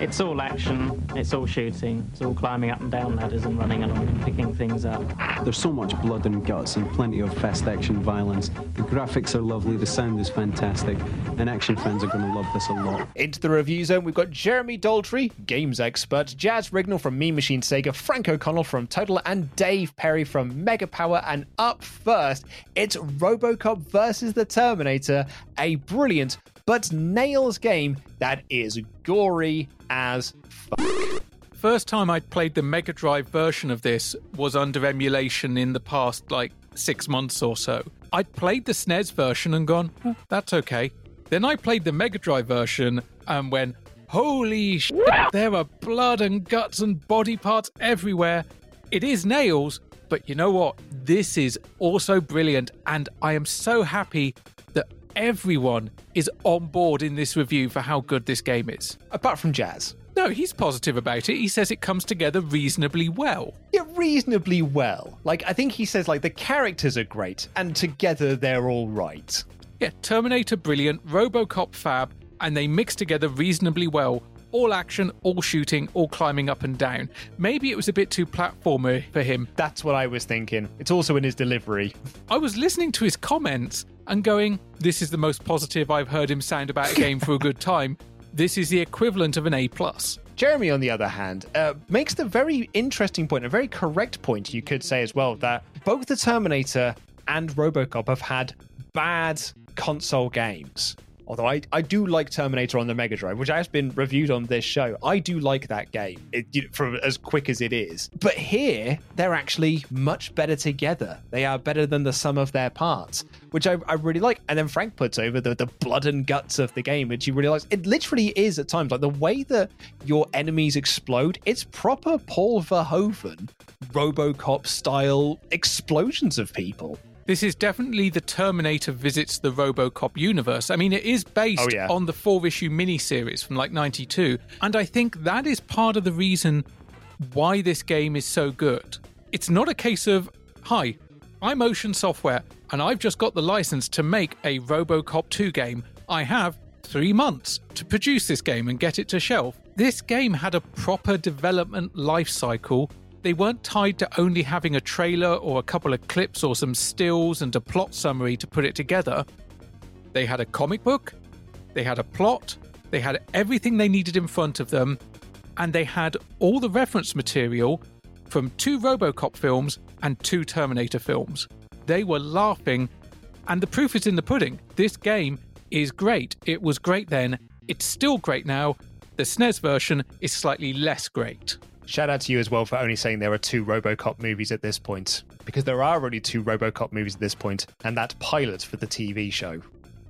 S7: It's all action, it's all shooting, it's all climbing up and down ladders and running along and picking things up.
S8: There's so much blood and guts and plenty of fast action violence. The graphics are lovely, the sound is fantastic, and action fans are going to love this a lot.
S1: Into the review zone, we've got Jeremy Daldry, games expert, Jaz Rignall from Mean Machine Sega, Frank O'Connor from Total, and Dave Perry from Mega Power. And up first, it's Robocop versus the Terminator, a brilliant but nails game that is gory as fuck.
S2: First time I played the Mega Drive version of this was under emulation in the past like six months or so. I'd played the SNES version and gone, "Oh, that's okay. Then I played the Mega Drive version and went, holy shit, there are blood and guts and body parts everywhere. It is nails, but you know what? This is also brilliant, and I am so happy that everyone is on board in this review for how good this game is.
S1: Apart from Jaz.
S2: No, he's positive about it. He says it comes together reasonably well.
S1: Yeah, reasonably well. Like, I think he says, like, the characters are great, and together they're all right.
S2: Yeah, Terminator brilliant, Robocop fab, and they mix together reasonably well. All action, all shooting, all climbing up and down. Maybe it was a bit too platformer for him.
S1: That's what I was thinking. It's also in his delivery.
S2: I was listening to his comments and going, this is the most positive I've heard him sound about a game for a good time. This is the equivalent of an A plus.
S1: Jeremy, on the other hand, uh, makes the very interesting point, a very correct point, you could say as well, that both the Terminator and Robocop have had bad console games. Although I, I do like Terminator on the Mega Drive, which has been reviewed on this show. I do like that game it, you know, as quick as it is. But here, they're actually much better together. They are better than the sum of their parts, which I, I really like. And then Frank puts over the, the blood and guts of the game, which you realize it literally is at times. Like the way that your enemies explode, it's proper Paul Verhoeven, Robocop style explosions of people.
S2: This is definitely the Terminator visits the Robocop universe. I mean, it is based
S1: Oh, yeah.
S2: on the four issue miniseries from like 92. And I think that is part of the reason why this game is so good. It's not a case of, hi, I'm Ocean Software and I've just got the license to make a Robocop 2 game. I have three months to produce this game and get it to shelf. This game had a proper development life cycle they weren't tied to only having a trailer or a couple of clips or some stills and a plot summary to put it together. They had a comic book, they had a plot, they had everything they needed in front of them, and they had all the reference material from two Robocop films and two Terminator films. They were laughing, and the proof is in the pudding. This game is great. It was great then, it's still great now. The SNES version is slightly less great.
S1: Shout out to you as well for only saying there are two Robocop movies at this point, because there are only two Robocop movies at this point, and that pilot for the TV show.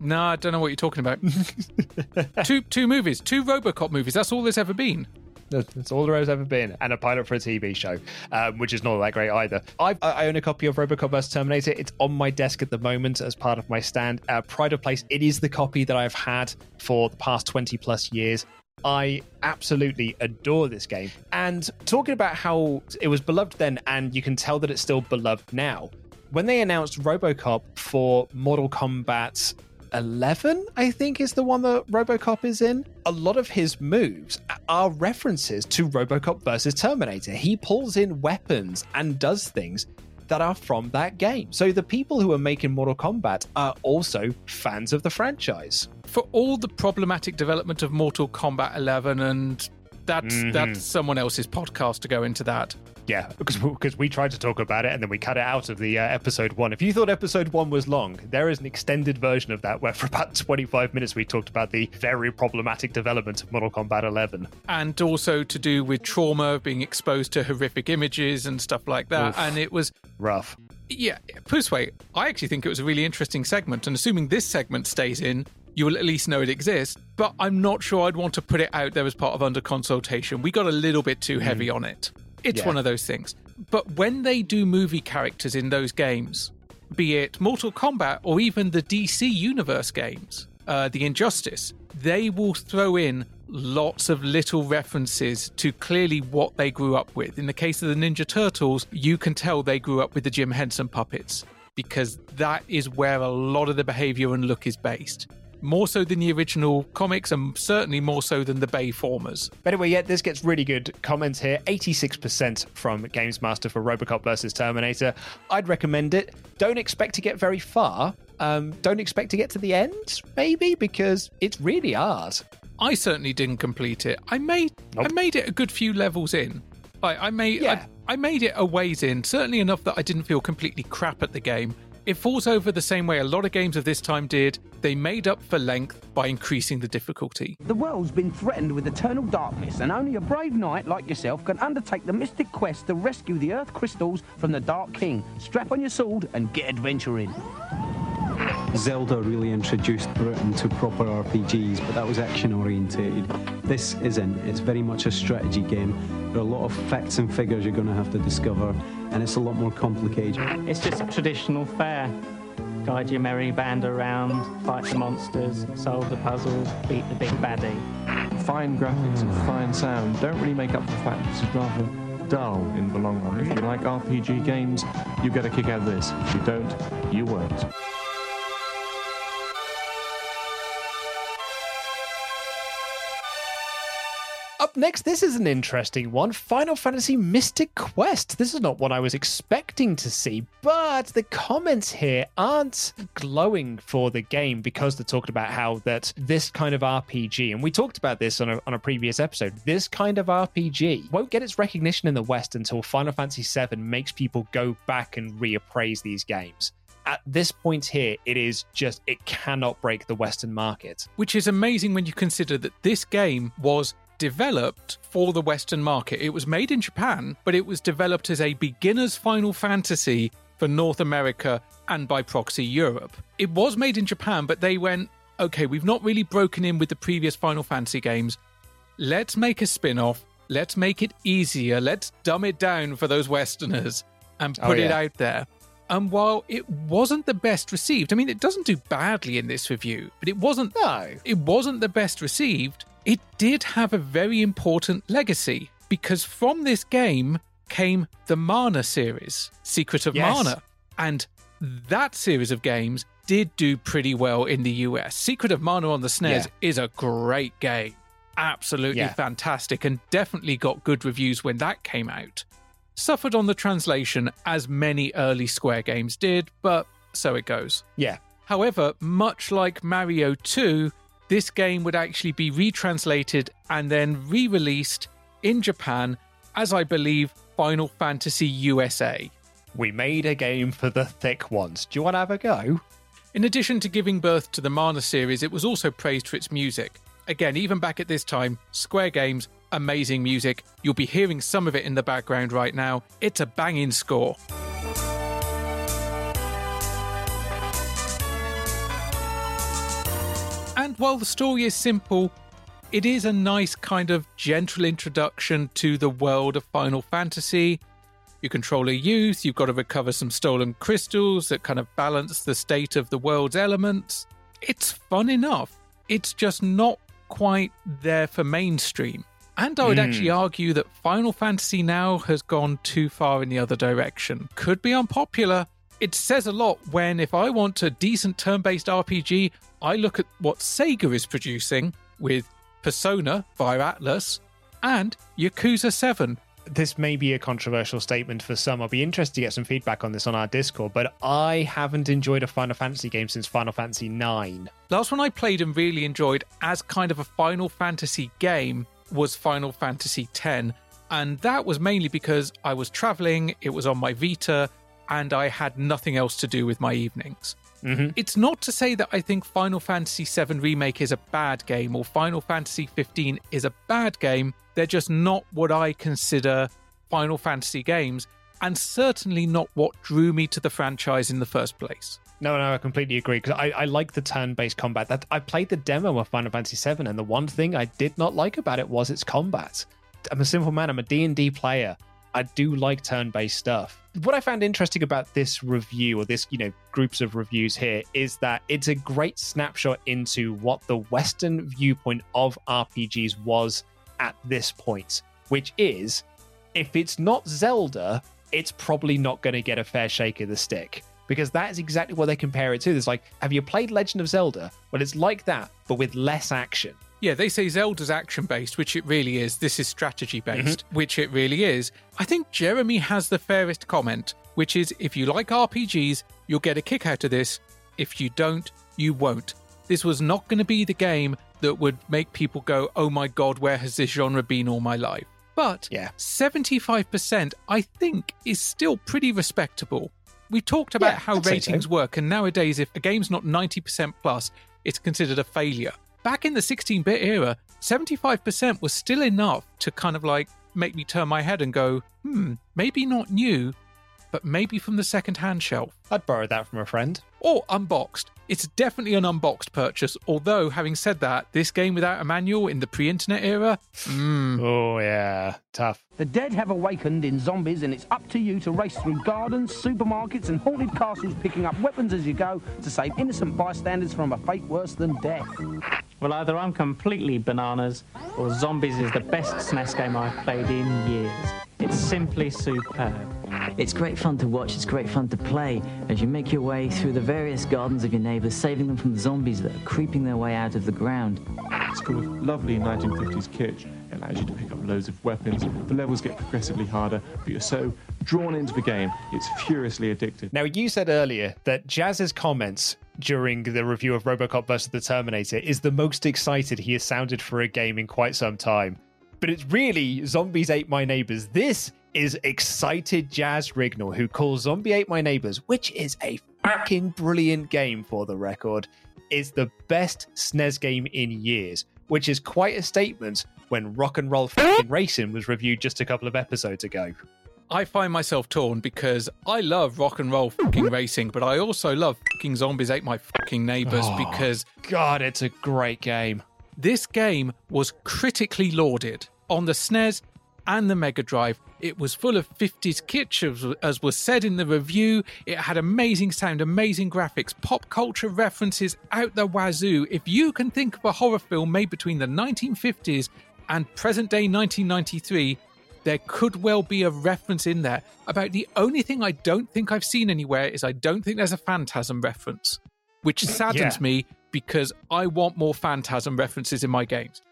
S2: No, I don't know what you're talking about. two two movies, two RoboCop movies. That's all there's ever been.
S1: That's all there has ever been, and a pilot for a TV show, um, which is not that great either. I've, I own a copy of Robocop vs Terminator. It's on my desk at the moment as part of my stand. Uh, Pride of Place. It is the copy that I've had for the past twenty plus years. I absolutely adore this game. And talking about how it was beloved then, and you can tell that it's still beloved now. When they announced Robocop for Mortal Kombat 11, I think is the one that Robocop is in. A lot of his moves are references to Robocop versus Terminator. He pulls in weapons and does things that are from that game. So the people who are making Mortal Kombat are also fans of the franchise.
S2: For all the problematic development of Mortal Kombat 11, and that's
S1: Mhm.
S2: that's someone else's podcast to go into that.
S1: Yeah, because because we tried to talk about it and then we cut it out of the uh, episode one. If you thought episode one was long, there is an extended version of that where for about 25 minutes we talked about the very problematic development of Mortal Kombat 11.
S2: and also to do with trauma, being exposed to horrific images and stuff like that.
S1: Oof.
S2: And it was
S1: rough.
S2: Yeah, put it this way, I actually think it was a really interesting segment. And assuming this segment stays in, you will at least know it exists. But I'm not sure I'd want to put it out there as part of under consultation. We got a little bit too heavy on it. It's
S1: Yeah.
S2: one of those things. But when they do movie characters in those games, be it Mortal Kombat or even the DC Universe games, uh, the Injustice, they will throw in lots of little references to clearly what they grew up with. In the case of the Ninja Turtles, you can tell they grew up with the Jim Henson puppets because that is where a lot of the behavior and look is based. More so than the original comics, and certainly more so than the Bayformers.
S1: But anyway, yeah, this gets really good comments here. 86% from Games Master for Robocop versus Terminator. I'd recommend it. Don't expect to get very far. Um, don't expect to get to the end, maybe, because it's really hard.
S2: I certainly didn't complete it. I made I made it a good few levels in. Like I made I, I made it a ways in, certainly enough that I didn't feel completely crap at the game. It falls over the same way a lot of games of this time did. They made up for length by increasing the difficulty.
S3: The world's been threatened with eternal darkness, and only a brave knight like yourself can undertake the mystic quest to rescue the Earth crystals from the Dark King. Strap on your sword and get adventuring.
S8: Zelda really introduced Britain to proper RPGs, but that was action orientated. This isn't. It's very much a strategy game. There are a lot of facts and figures you're going to have to discover, and it's a lot more complicated.
S7: It's just traditional fare. Guide your merry band around, fight the monsters, solve the puzzles, beat the big baddie.
S6: Fine graphics and fine sound don't really make up for the fact that this is rather dull in the long run. If you like RPG games, you get a kick out of this. If you don't, you won't.
S1: Up next, this is an interesting one Final Fantasy Mystic Quest. This is not what I was expecting to see, but the comments here aren't glowing for the game because they're talking about how that this kind of RPG, and we talked about this on a, on a previous episode, this kind of RPG won't get its recognition in the West until Final Fantasy VII makes people go back and reappraise these games at this point here, it is just, it cannot break the Western market.
S2: Which is amazing when you consider that this game was developed for the Western market. It was made in Japan, but it was developed as a beginner's Final Fantasy for North America and by proxy Europe. It was made in Japan, but they went, okay, we've not really broken in with the previous Final Fantasy games. Let's make a spin off. Let's make it easier. Let's dumb it down for those Westerners and
S1: Oh,
S2: put it out there. And while it wasn't the best received, I mean, it doesn't do badly in this review, but it wasn't.
S1: No,
S2: it wasn't the best received. It did have a very important legacy because from this game came the Mana series, Secret of
S1: Yes.
S2: Mana, and that series of games did do pretty well in the US. Secret of Mana on the SNES is a great game, absolutely
S1: Yeah.
S2: fantastic, and definitely got good reviews when that came out suffered on the translation as many early Square games did, but so it goes.
S1: Yeah.
S2: However, much like Mario 2, this game would actually be retranslated and then re released in Japan as I believe Final Fantasy USA.
S1: We made a game for the thick ones. Do you want to have a go?
S2: In addition to giving birth to the Mana series, it was also praised for its music. Again, even back at this time, Square Games, amazing music. You'll be hearing some of it in the background right now. It's a banging score. And while the story is simple, it is a nice kind of gentle introduction to the world of Final Fantasy. You control a youth, you've got to recover some stolen crystals that kind of balance the state of the world's elements. It's fun enough. It's just not quite there for mainstream. And I would
S1: Hmm.
S2: actually argue that Final Fantasy now has gone too far in the other direction. Could be unpopular. It says a lot when, if I want a decent turn based RPG, I look at what Sega is producing with Persona via Atlus and Yakuza 7.
S1: This may be a controversial statement for some. I'll be interested to get some feedback on this on our Discord, but I haven't enjoyed a Final Fantasy game since Final Fantasy IX.
S2: Last one I played and really enjoyed as kind of a Final Fantasy game was Final Fantasy X. And that was mainly because I was traveling, it was on my Vita, and I had nothing else to do with my evenings.
S1: Mm-hmm.
S2: It's not to say that I think Final Fantasy VII Remake is a bad game or Final Fantasy 15 is a bad game. They're just not what I consider Final Fantasy games, and certainly not what drew me to the franchise in the first place.
S1: No, no, I completely agree because I, I like the turn-based combat. That I played the demo of Final Fantasy VII, and the one thing I did not like about it was its combat. I'm a simple man. I'm a D&D player. I do like turn-based stuff. What I found interesting about this review or this, you know, groups of reviews here is that it's a great snapshot into what the Western viewpoint of RPGs was at this point, which is if it's not Zelda, it's probably not going to get a fair shake of the stick because that is exactly what they compare it to. There's like, have you played Legend of Zelda? Well, it's like that, but with less action.
S2: Yeah, they say Zelda's action based, which it really is. This is strategy based, mm-hmm. which it really is. I think Jeremy has the fairest comment, which is if you like RPGs, you'll get a kick out of this. If you don't, you won't. This was not going to be the game that would make people go, oh my god, where has this genre been all my life? But
S1: Yeah.
S2: 75%, I think, is still pretty respectable. We talked about
S1: Yeah,
S2: how
S1: I'd say so.
S2: ratings work, and nowadays, if a game's not 90% plus, it's considered a failure. Back in the 16 bit era, 75% was still enough to kind of like make me turn my head and go, hmm, maybe not new, but maybe from the second hand shelf.
S1: I'd borrow that from a friend.
S2: Or unboxed. It's definitely an unboxed purchase, although, having said that, this game without a manual in the pre internet era, mm,
S1: Oh, yeah. Tough.
S3: The dead have awakened in zombies, and it's up to you to race through gardens, supermarkets, and haunted castles, picking up weapons as you go to save innocent bystanders from a fate worse than death.
S7: Well, either I'm completely bananas, or Zombies is the best SNES game I've played in years. It's simply superb.
S9: It's great fun to watch, it's great fun to play as you make your way through the various gardens of your neighbors, saving them from the zombies that are creeping their way out of the ground.
S6: It's full of lovely 1950s kitsch. It allows you to pick up loads of weapons. The levels get progressively harder, but you're so drawn into the game, it's furiously addictive.
S1: Now, you said earlier that Jaz's comments during the review of Robocop vs. the Terminator is the most excited he has sounded for a game in quite some time. But it's really Zombies Ate My Neighbors. This is excited Jaz Rignall, who calls Zombie Ate My Neighbors, which is a fucking brilliant game for the record, is the best SNES game in years, which is quite a statement when Rock and Roll fucking Racing was reviewed just a couple of episodes ago.
S2: I find myself torn because I love rock and roll fucking racing, but I also love fucking zombies ate my fucking neighbors
S1: Oh,
S2: because
S1: God, it's a great game.
S2: this game was critically lauded on the SNES and the Mega Drive. It was full of 50s kitsch, as, as was said in the review. It had amazing sound, amazing graphics, pop culture references out the wazoo. If you can think of a horror film made between the 1950s and present day 1993, there could well be a reference in there. About the only thing I don't think I've seen anywhere is I don't think there's a Phantasm reference, which saddens
S1: Yeah.
S2: me because I want more Phantasm references in my games.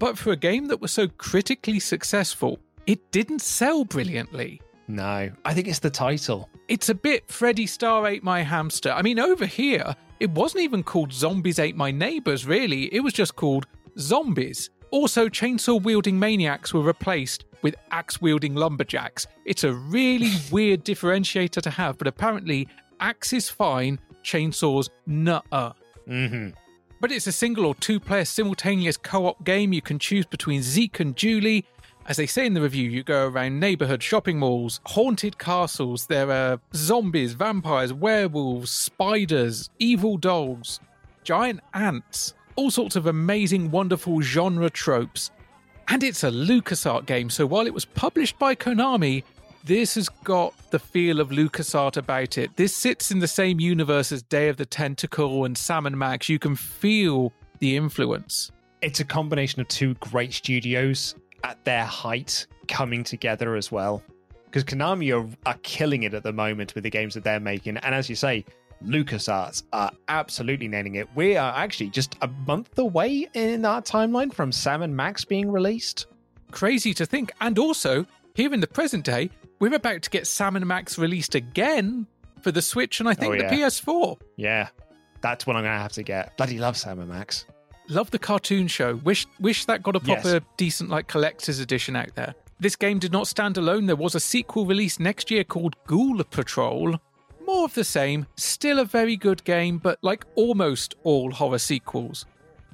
S2: But for a game that was so critically successful, it didn't sell brilliantly.
S1: No, I think it's the title.
S2: It's a bit Freddie Starr Ate My Hamster. I mean, over here, it wasn't even called Zombies Ate My Neighbors, really. It was just called Zombies. Also, chainsaw wielding maniacs were replaced with axe wielding lumberjacks. It's a really weird differentiator to have, but apparently, axe is fine, chainsaws, nuh uh.
S1: Mm-hmm.
S2: But it's a single or two player simultaneous co op game. You can choose between Zeke and Julie. As they say in the review, you go around neighborhood shopping malls, haunted castles. There are zombies, vampires, werewolves, spiders, evil dogs, giant ants, all sorts of amazing, wonderful genre tropes. And it's a LucasArts game, so while it was published by Konami, this has got the feel of LucasArts about it. This sits in the same universe as Day of the Tentacle and Sam and Max. You can feel the influence.
S1: It's a combination of two great studios at their height coming together as well. Because Konami are, are killing it at the moment with the games that they're making. And as you say, LucasArts are absolutely nailing it. We are actually just a month away in our timeline from Sam and Max being released.
S2: Crazy to think. And also, here in the present day, we're about to get Sam and Max released again for the Switch and I think
S1: Oh, yeah.
S2: the PS4.
S1: Yeah, that's what I'm going to have to get. Bloody love Sam and Max.
S2: Love the cartoon show. Wish wish that got a
S1: Yes.
S2: proper decent like collector's edition out there. This game did not stand alone. There was a sequel released next year called Ghoul Patrol. More of the same, still a very good game, but like almost all horror sequels,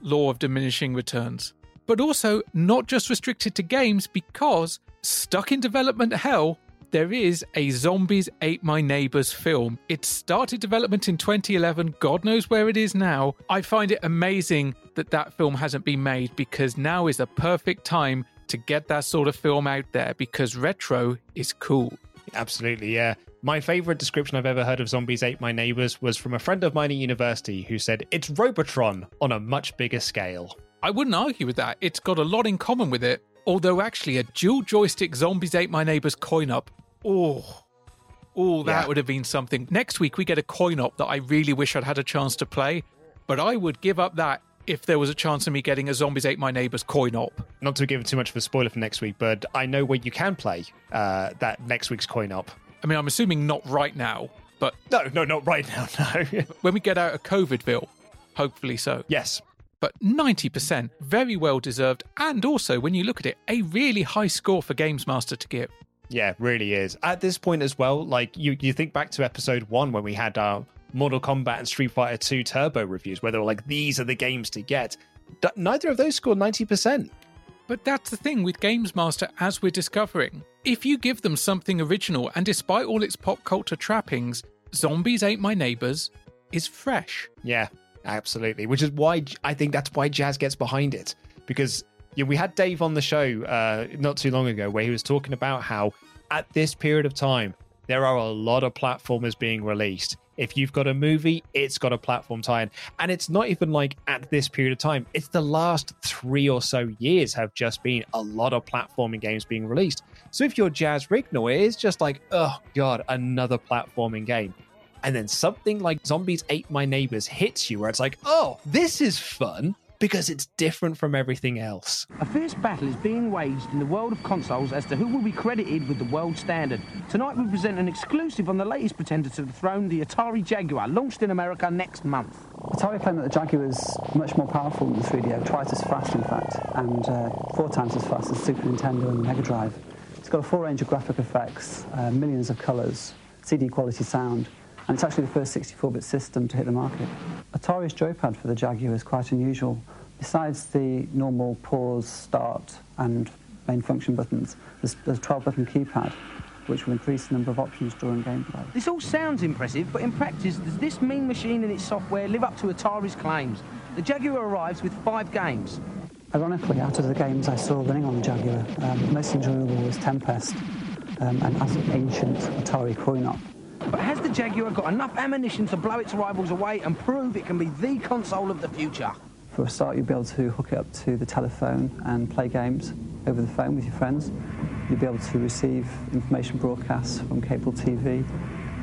S2: law of diminishing returns. But also not just restricted to games because stuck in development hell, there is a Zombies Ate My Neighbors film. It started development in 2011. God knows where it is now. I find it amazing that that film hasn't been made because now is the perfect time to get that sort of film out there because retro is cool.
S1: Absolutely, yeah. My favorite description I've ever heard of Zombies Ate My Neighbors was from a friend of mine at university who said it's Robotron on a much bigger scale.
S2: I wouldn't argue with that. It's got a lot in common with it. Although, actually, a dual joystick Zombies Ate My Neighbors coin up. Oh, oh, that
S1: Yeah.
S2: would have been something. Next week, we get a coin op that I really wish I'd had a chance to play, but I would give up that if there was a chance of me getting a Zombies Ate My Neighbors coin op.
S1: Not to give too much of a spoiler for next week, but I know where you can play uh, that next week's coin up.
S2: I mean, I'm assuming not right now, but
S1: No, no, not right now, no.
S2: when we get out of COVIDville, hopefully so.
S1: yes.
S2: But 90%, very well deserved, and also, when you look at it, a really high score for Games Master to give.
S1: Yeah, really is. At this point as well, like you, you think back to episode one when we had our Mortal Kombat and Street Fighter 2 Turbo reviews, where they were like, these are the games to get. D- neither of those scored 90%.
S2: But that's the thing with Games Master, as we're discovering. If you give them something original, and despite all its pop culture trappings, Zombies Ate My Neighbors is fresh.
S1: Yeah, absolutely. Which is why I think that's why Jazz gets behind it. Because yeah, we had Dave on the show uh, not too long ago where he was talking about how at this period of time, there are a lot of platformers being released. If you've got a movie, it's got a platform tie in. And it's not even like at this period of time, it's the last three or so years have just been a lot of platforming games being released. So if you're Jaz Rignall, it is just like, oh God, another platforming game and then something like Zombies Ate My Neighbors hits you, where it's like, oh, this is fun. because it's different from everything else.
S3: A fierce battle is being waged in the world of consoles as to who will be credited with the world standard. Tonight we present an exclusive on the latest pretender to the throne, the Atari Jaguar, launched in America next month.
S10: Atari claim that the Jaguar is much more powerful than the 3DO, twice as fast in fact, and uh, four times as fast as Super Nintendo and the Mega Drive. It's got a full range of graphic effects, uh, millions of colours, CD quality sound, and it's actually the first 64-bit system to hit the market. Atari's joypad for the Jaguar is quite unusual. Besides the normal pause, start, and main function buttons, there's, there's a 12-button keypad, which will increase the number of options during gameplay.
S3: This all sounds impressive, but in practice, does this mean machine and its software live up to Atari's claims? The Jaguar arrives with five games.
S10: Ironically, out of the games I saw running on the Jaguar, um, most enjoyable was Tempest um, and as ancient Atari coin-op.
S3: But has the Jaguar got enough ammunition to blow its rivals away and prove it can be the console of the future?
S10: For a start, you'll be able to hook it up to the telephone and play games over the phone with your friends. You'll be able to receive information broadcasts from cable TV.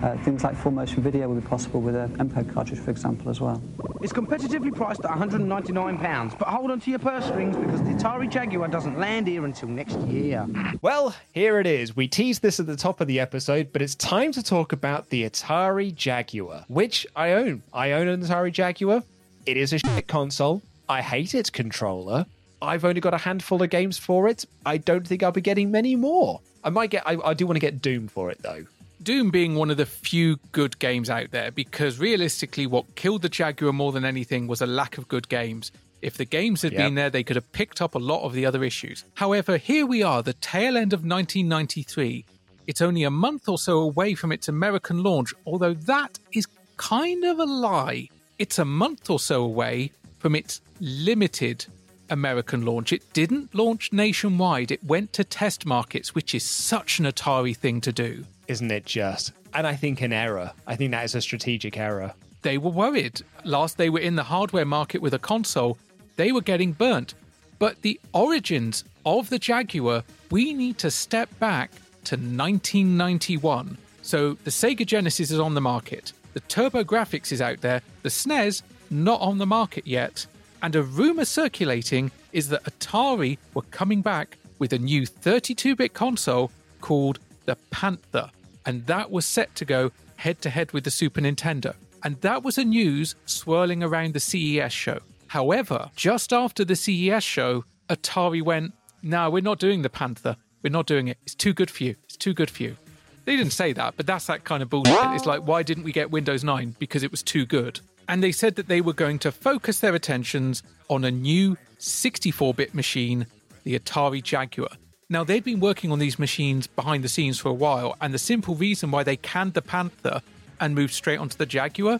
S10: Uh, things like full motion video will be possible with an MPEG cartridge, for example, as well.
S3: It's competitively priced at £199, but hold on to your purse strings because the Atari Jaguar doesn't land here until next year.
S1: Well, here it is. We teased this at the top of the episode, but it's time to talk about the Atari Jaguar, which I own. I own an Atari Jaguar. It is a shit console. I hate its controller. I've only got a handful of games for it. I don't think I'll be getting many more. I might get. I, I do want to get Doom for it though.
S2: Doom being one of the few good games out there because realistically, what killed the Jaguar more than anything was a lack of good games. If the games had
S1: Yep.
S2: been there, they could have picked up a lot of the other issues. However, here we are, the tail end of 1993. It's only a month or so away from its American launch, although that is kind of a lie. It's a month or so away from its limited American launch. It didn't launch nationwide, it went to test markets, which is such an Atari thing to do.
S1: Isn't it just? And I think an error. I think that is a strategic error.
S2: They were worried. Last they were in the hardware market with a console, they were getting burnt. But the origins of the Jaguar, we need to step back to 1991. So the Sega Genesis is on the market, the TurboGrafx is out there, the SNES not on the market yet. And a rumor circulating is that Atari were coming back with a new 32 bit console called the Panther. And that was set to go head to head with the Super Nintendo. And that was a news swirling around the CES show. However, just after the CES show, Atari went, No, we're not doing the Panther. We're not doing it. It's too good for you. It's too good for you. They didn't say that, but that's that kind of bullshit. It's like, why didn't we get Windows 9? Because it was too good. And they said that they were going to focus their attentions on a new 64 bit machine, the Atari Jaguar. Now, they'd been working on these machines behind the scenes for a while, and the simple reason why they canned the Panther and moved straight onto the Jaguar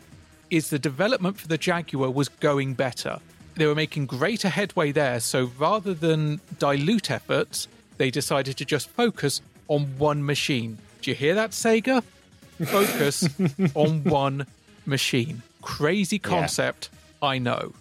S2: is the development for the Jaguar was going better. They were making greater headway there, so rather than dilute efforts, they decided to just focus on one machine. Do you hear that, Sega? Focus on one machine. Crazy concept, I know.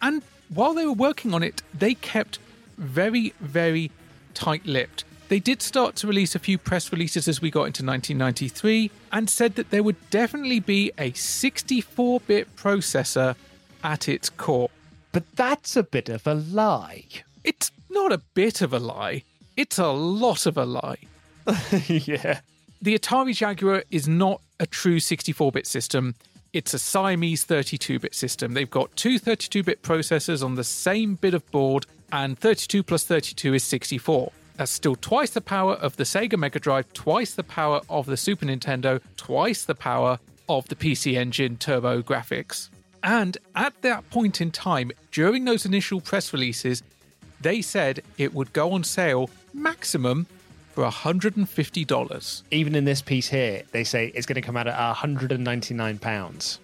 S2: And while they were working on it, they kept very, very tight lipped. They did start to release a few press releases as we got into 1993 and said that there would definitely be a 64 bit processor at its core.
S1: But that's a bit of a lie.
S2: It's not a bit of a lie, it's a lot of a lie.
S1: yeah.
S2: The Atari Jaguar is not a true 64 bit system. It's a Siamese 32 bit system. They've got two 32 bit processors on the same bit of board, and 32 plus 32 is 64. That's still twice the power of the Sega Mega Drive, twice the power of the Super Nintendo, twice the power of the PC Engine TurboGrafx. And at that point in time, during those initial press releases, they said it would go on sale maximum for $150.
S1: Even in this piece here, they say it's going to come out at 199 pounds.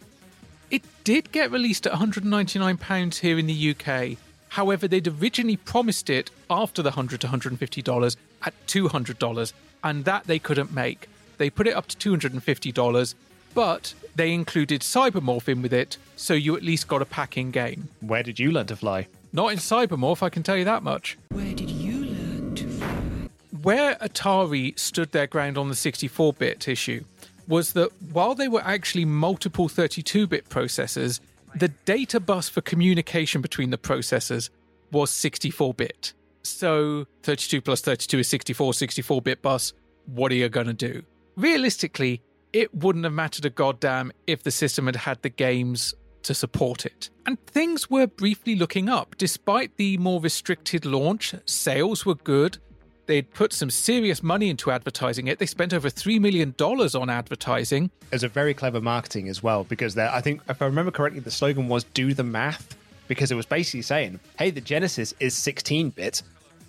S2: It did get released at £199 here in the UK. However, they'd originally promised it after the 100 to $150 at $200, and that they couldn't make. They put it up to $250, but they included Cybermorph in with it, so you at least got a pack in game.
S1: Where did you learn to fly?
S2: Not in Cybermorph, I can tell you that much.
S11: Where did you learn to fly?
S2: Where Atari stood their ground on the 64 bit issue was that while they were actually multiple 32 bit processors, the data bus for communication between the processors was 64 bit. So 32 plus 32 is 64, 64 bit bus. What are you going to do? Realistically, it wouldn't have mattered a goddamn if the system had had the games to support it. And things were briefly looking up. Despite the more restricted launch, sales were good. They'd put some serious money into advertising it. They spent over $3 million on advertising.
S1: It was a very clever marketing as well because I think, if I remember correctly, the slogan was "Do the math," because it was basically saying, "Hey, the Genesis is 16-bit,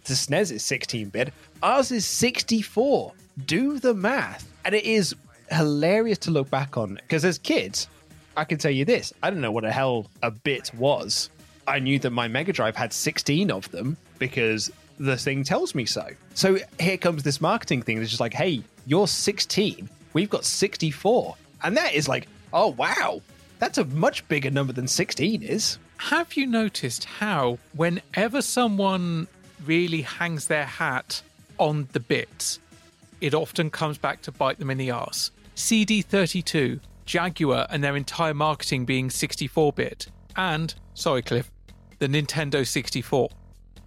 S1: the SNES is 16-bit, ours is 64. Do the math," and it is hilarious to look back on because as kids, I can tell you this: I don't know what the hell a bit was. I knew that my Mega Drive had 16 of them because the thing tells me so. So here comes this marketing thing that's just like, hey, you're 16, we've got 64. And that is like, oh, wow, that's a much bigger number than 16 is.
S2: Have you noticed how, whenever someone really hangs their hat on the bits, it often comes back to bite them in the arse? CD32, Jaguar, and their entire marketing being 64 bit, and, sorry, Cliff, the Nintendo 64.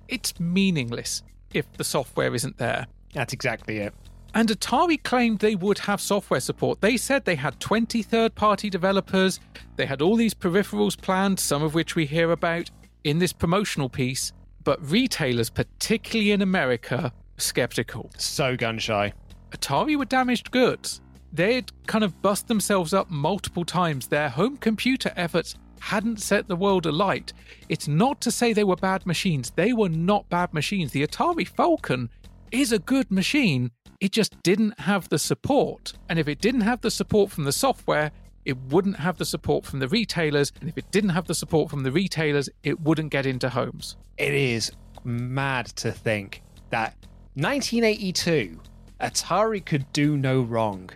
S2: It's meaningless if the software isn't there.
S1: That's exactly it.
S2: And Atari claimed they would have software support. They said they had 20 third party developers, they had all these peripherals planned, some of which we hear about in this promotional piece, but retailers, particularly in America, skeptical.
S1: So gun shy.
S2: Atari were damaged goods. They'd kind of bust themselves up multiple times. Their home computer efforts hadn't set the world alight. It's not to say they were bad machines. They were not bad machines. The Atari Falcon is a good machine. It just didn't have the support. And if it didn't have the support from the software, it wouldn't have the support from the retailers. And if it didn't have the support from the retailers, it wouldn't get into homes.
S1: It is mad to think that 1982, Atari could do no wrong.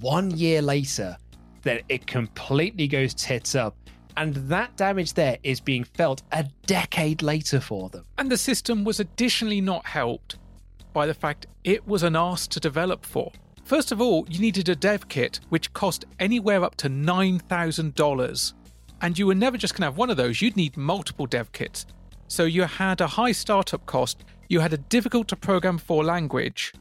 S1: One year later, that it completely goes tits up. And that damage there is being felt a decade later for them.
S2: And the system was additionally not helped by the fact it was an arse to develop for. First of all, you needed a dev kit which cost anywhere up to $9,000. And you were never just going to have one of those, you'd need multiple dev kits. So you had a high startup cost, you had a difficult to program for language,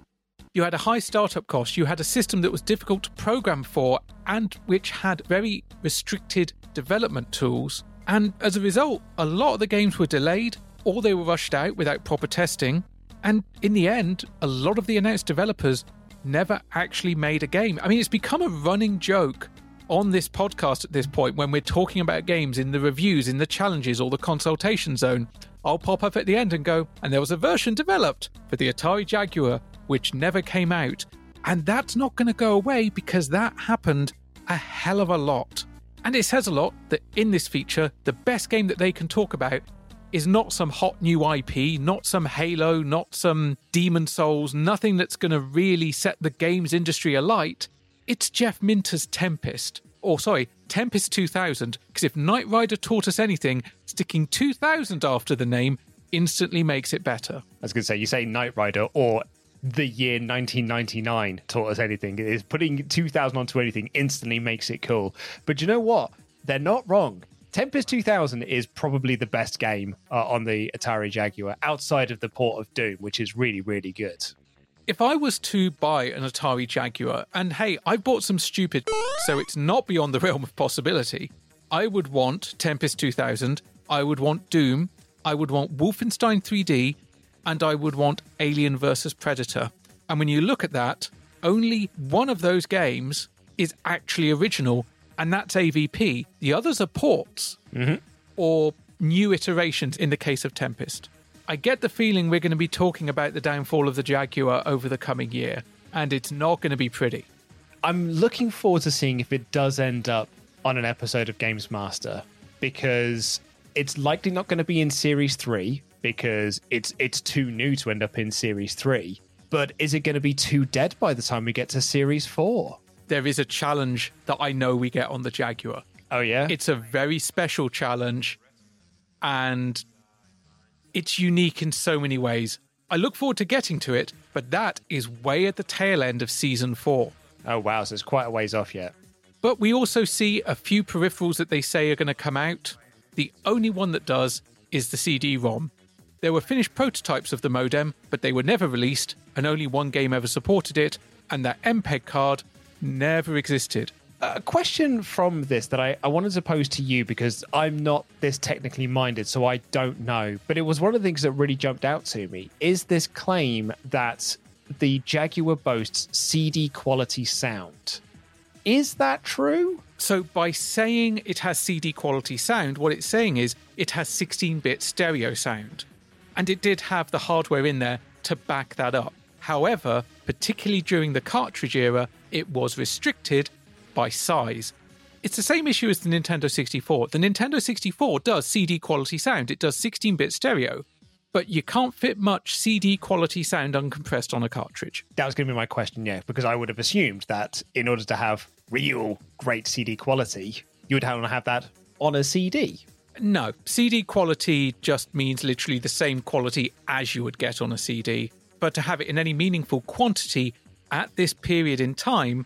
S2: you had a high startup cost, you had a system that was difficult to program for and which had very restricted development tools. And as a result, a lot of the games were delayed or they were rushed out without proper testing. And in the end, a lot of the announced developers never actually made a game. I mean, it's become a running joke on this podcast at this point when we're talking about games in the reviews, in the challenges, or the consultation zone. I'll pop up at the end and go, and there was a version developed for the Atari Jaguar which never came out. And that's not going to go away because that happened a hell of a lot. And it says a lot that in this feature, the best game that they can talk about is not some hot new IP, not some Halo, not some Demon's Souls, nothing that's going to really set the games industry alight. It's Jeff Minter's Tempest. Or, sorry, Tempest 2000, because if Knight Rider taught us anything, sticking 2000 after the name instantly makes it better.
S1: I was going to say, you say Knight Rider or the year 1999 taught us anything. Is putting 2000 onto anything instantly makes it cool. But you know what? They're not wrong. Tempest 2000 is probably the best game uh, on the Atari Jaguar outside of the port of Doom, which is really, really good.
S2: If I was to buy an Atari Jaguar, and hey, I bought some stupid, so it's not beyond the realm of possibility, I would want Tempest 2000, I would want Doom, I would want Wolfenstein 3D, and I would want Alien versus Predator. And when you look at that, only one of those games is actually original, and that's AVP. The others are ports
S1: mm-hmm.
S2: or new iterations in the case of Tempest. I get the feeling we're going to be talking about the downfall of the Jaguar over the coming year, and it's not going to be pretty.
S1: I'm looking forward to seeing if it does end up on an episode of Games Master because it's likely not going to be in Series 3 because it's it's too new to end up in Series 3. But is it going to be too dead by the time we get to Series 4?
S2: There is a challenge that I know we get on the Jaguar.
S1: Oh, yeah?
S2: It's a very special challenge and it's unique in so many ways. I look forward to getting to it, but that is way at the tail end of season four.
S1: Oh, wow. So it's quite a ways off yet.
S2: But we also see a few peripherals that they say are going to come out. The only one that does is the CD ROM. There were finished prototypes of the modem, but they were never released, and only one game ever supported it, and that MPEG card never existed.
S1: A question from this that I, I wanted to pose to you because I'm not this technically minded, so I don't know. But it was one of the things that really jumped out to me is this claim that the Jaguar boasts CD quality sound. Is that true?
S2: So, by saying it has CD quality sound, what it's saying is it has 16 bit stereo sound. And it did have the hardware in there to back that up. However, particularly during the cartridge era, it was restricted by size. It's the same issue as the Nintendo 64. The Nintendo 64 does CD quality sound, it does 16 bit stereo, but you can't fit much CD quality sound uncompressed on a cartridge.
S1: That was going to be my question, yeah, because I would have assumed that in order to have real great CD quality, you would want to have that on a CD.
S2: No, CD quality just means literally the same quality as you would get on a CD. But to have it in any meaningful quantity at this period in time,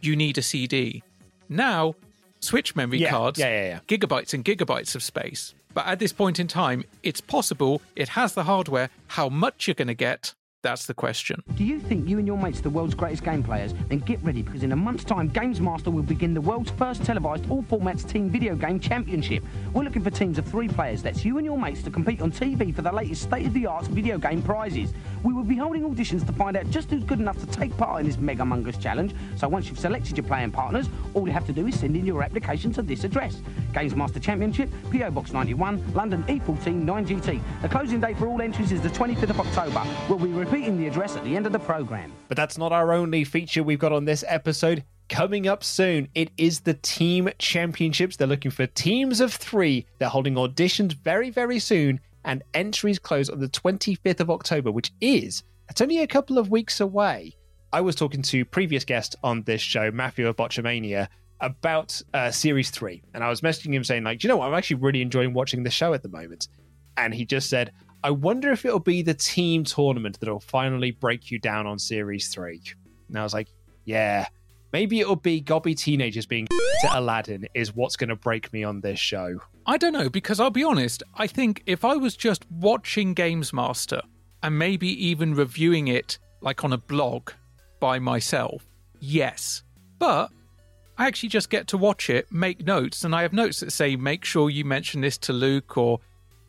S2: you need a CD. Now, Switch memory
S1: Yeah,
S2: cards,
S1: yeah, yeah,
S2: gigabytes and gigabytes of space. But at this point in time, it's possible, it has the hardware. How much you're going to get, that's the question.
S3: Do you think you and your mates are the world's greatest game players? Then get ready because in a month's time, Games Master will begin the world's first televised all formats team video game championship. We're looking for teams of three players. That's you and your mates to compete on TV for the latest state of the art video game prizes. We will be holding auditions to find out just who's good enough to take part in this mega mungus challenge. So once you've selected your playing partners, all you have to do is send in your application to this address Games Master Championship, PO Box 91, London E14 9GT. The closing date for all entries is the 25th of October. We'll be repeating the address at the end of the programme.
S1: But that's not our only feature we've got on this episode. Coming up soon, it is the Team Championships. They're looking for teams of three. They're holding auditions very, very soon, and entries close on the 25th of October, which is, it's only a couple of weeks away. I was talking to previous guest on this show, Matthew of Botchamania, about uh, Series 3. And I was messaging him saying, like, "Do you know what? I'm actually really enjoying watching the show at the moment. And he just said, I wonder if it'll be the team tournament that'll finally break you down on Series 3. And I was like, yeah, maybe it'll be gobby teenagers being to Aladdin is what's going to break me on this show.
S2: I don't know, because I'll be honest, I think if I was just watching Games Master and maybe even reviewing it like on a blog by myself, yes. But I actually just get to watch it, make notes, and I have notes that say, make sure you mention this to Luke or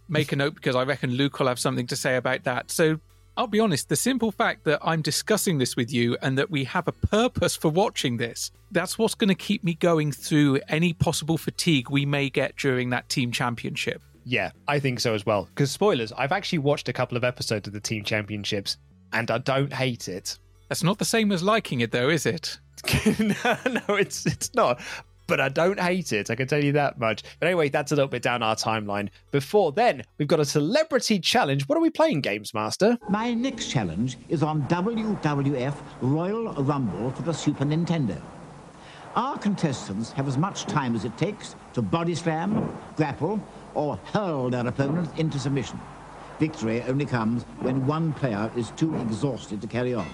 S2: make a note because I reckon Luke will have something to say about that. So I'll be honest, the simple fact that I'm discussing this with you and that we have a purpose for watching this, that's what's going to keep me going through any possible fatigue we may get during that team championship.
S1: Yeah, I think so as well. Because spoilers, I've actually watched a couple of episodes of the team championships and I don't hate it.
S2: That's not the same as liking it, though, is it?
S1: no, no, it's it's not. But I don't hate it. I can tell you that much. But anyway, that's a little bit down our timeline. Before then, we've got a celebrity challenge. What are we playing, Games Master?
S4: My next challenge is on WWF Royal Rumble for the Super Nintendo. Our contestants have as much time as it takes to body slam, grapple, or hurl their opponent into submission. Victory only comes when one player is too exhausted to carry on.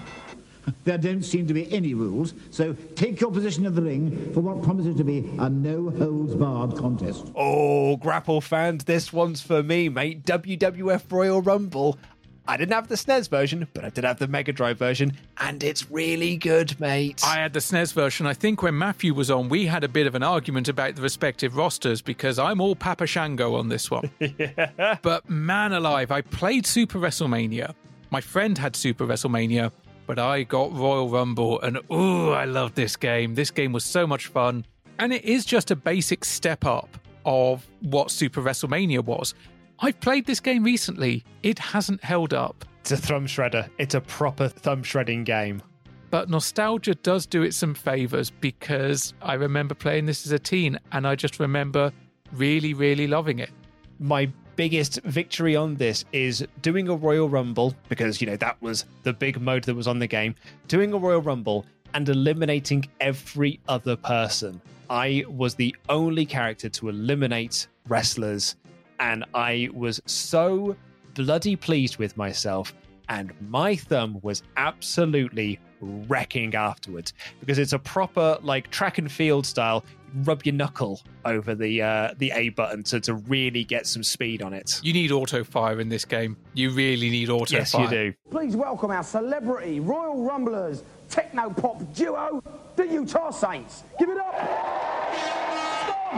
S4: There don't seem to be any rules, so take your position in the ring for what promises to be a no-holds-barred contest.
S1: Oh, grapple fans, this one's for me, mate. WWF Royal Rumble. I didn't have the SNES version, but I did have the Mega Drive version, and it's really good, mate.
S2: I had the SNES version. I think when Matthew was on, we had a bit of an argument about the respective rosters because I'm all Papa Shango on this one.
S1: yeah.
S2: But man alive, I played Super WrestleMania. My friend had Super WrestleMania, but I got Royal Rumble, and ooh, I love this game. This game was so much fun. And it is just a basic step up of what Super WrestleMania was. I've played this game recently. It hasn't held up.
S1: It's a thumb shredder. It's a proper thumb shredding game.
S2: But nostalgia does do it some favors because I remember playing this as a teen and I just remember really, really loving it.
S1: My biggest victory on this is doing a Royal Rumble, because, you know, that was the big mode that was on the game. Doing a Royal Rumble and eliminating every other person. I was the only character to eliminate wrestlers, and I was so bloody pleased with myself. And my thumb was absolutely wrecking afterwards because it's a proper like track and field style. Rub your knuckle over the uh, the A button to, to really get some speed on it.
S2: You need auto fire in this game. You really need auto
S1: Yes,
S2: fire.
S1: you do.
S3: Please welcome our celebrity Royal Rumblers techno pop duo, the Utah Saints. Give it up. Stop.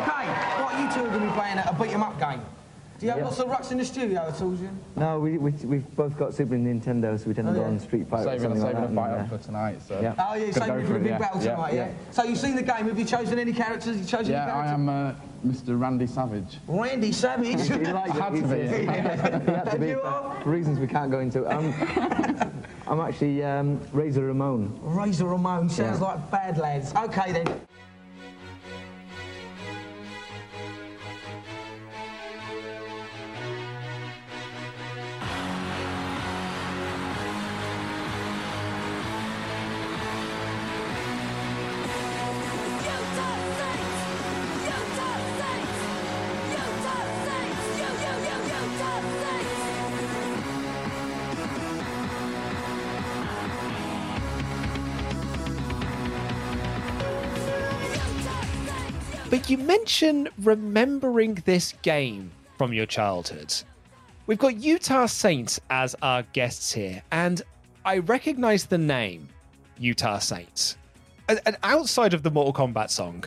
S3: Okay, right, you two are going to be playing at a beat 'em up game. Do you have
S9: Yeah.
S3: lots of rucks in the studio at all, Jim?
S9: No, we, we, we've both got Super Nintendo, so we tend to
S3: Oh,
S9: go
S3: yeah.
S9: on Street Fighter or
S12: Saving,
S9: something like
S12: saving
S9: that.
S12: a fight
S9: and,
S12: up for tonight, so.
S9: yeah.
S3: Oh, yeah,
S12: Gotta
S3: saving
S12: go
S3: for the
S12: it,
S3: big
S12: yeah.
S3: battle
S12: Yeah,
S3: tonight, yeah. So you've seen the game. Have you chosen any characters? Have you chosen
S12: Yeah,
S3: any
S12: I am uh, Mr. Randy Savage.
S3: Randy Savage.
S9: He likes it.
S12: Had to be.
S9: He had to be for reasons we can't go into. Um, I'm actually um, Razor Ramon.
S3: Razor Ramon sounds
S9: Yeah.
S3: like bad lads. Okay then.
S1: Mention remembering this game from your childhood. We've got Utah Saints as our guests here, and I recognize the name Utah Saints. And outside of the Mortal Kombat song,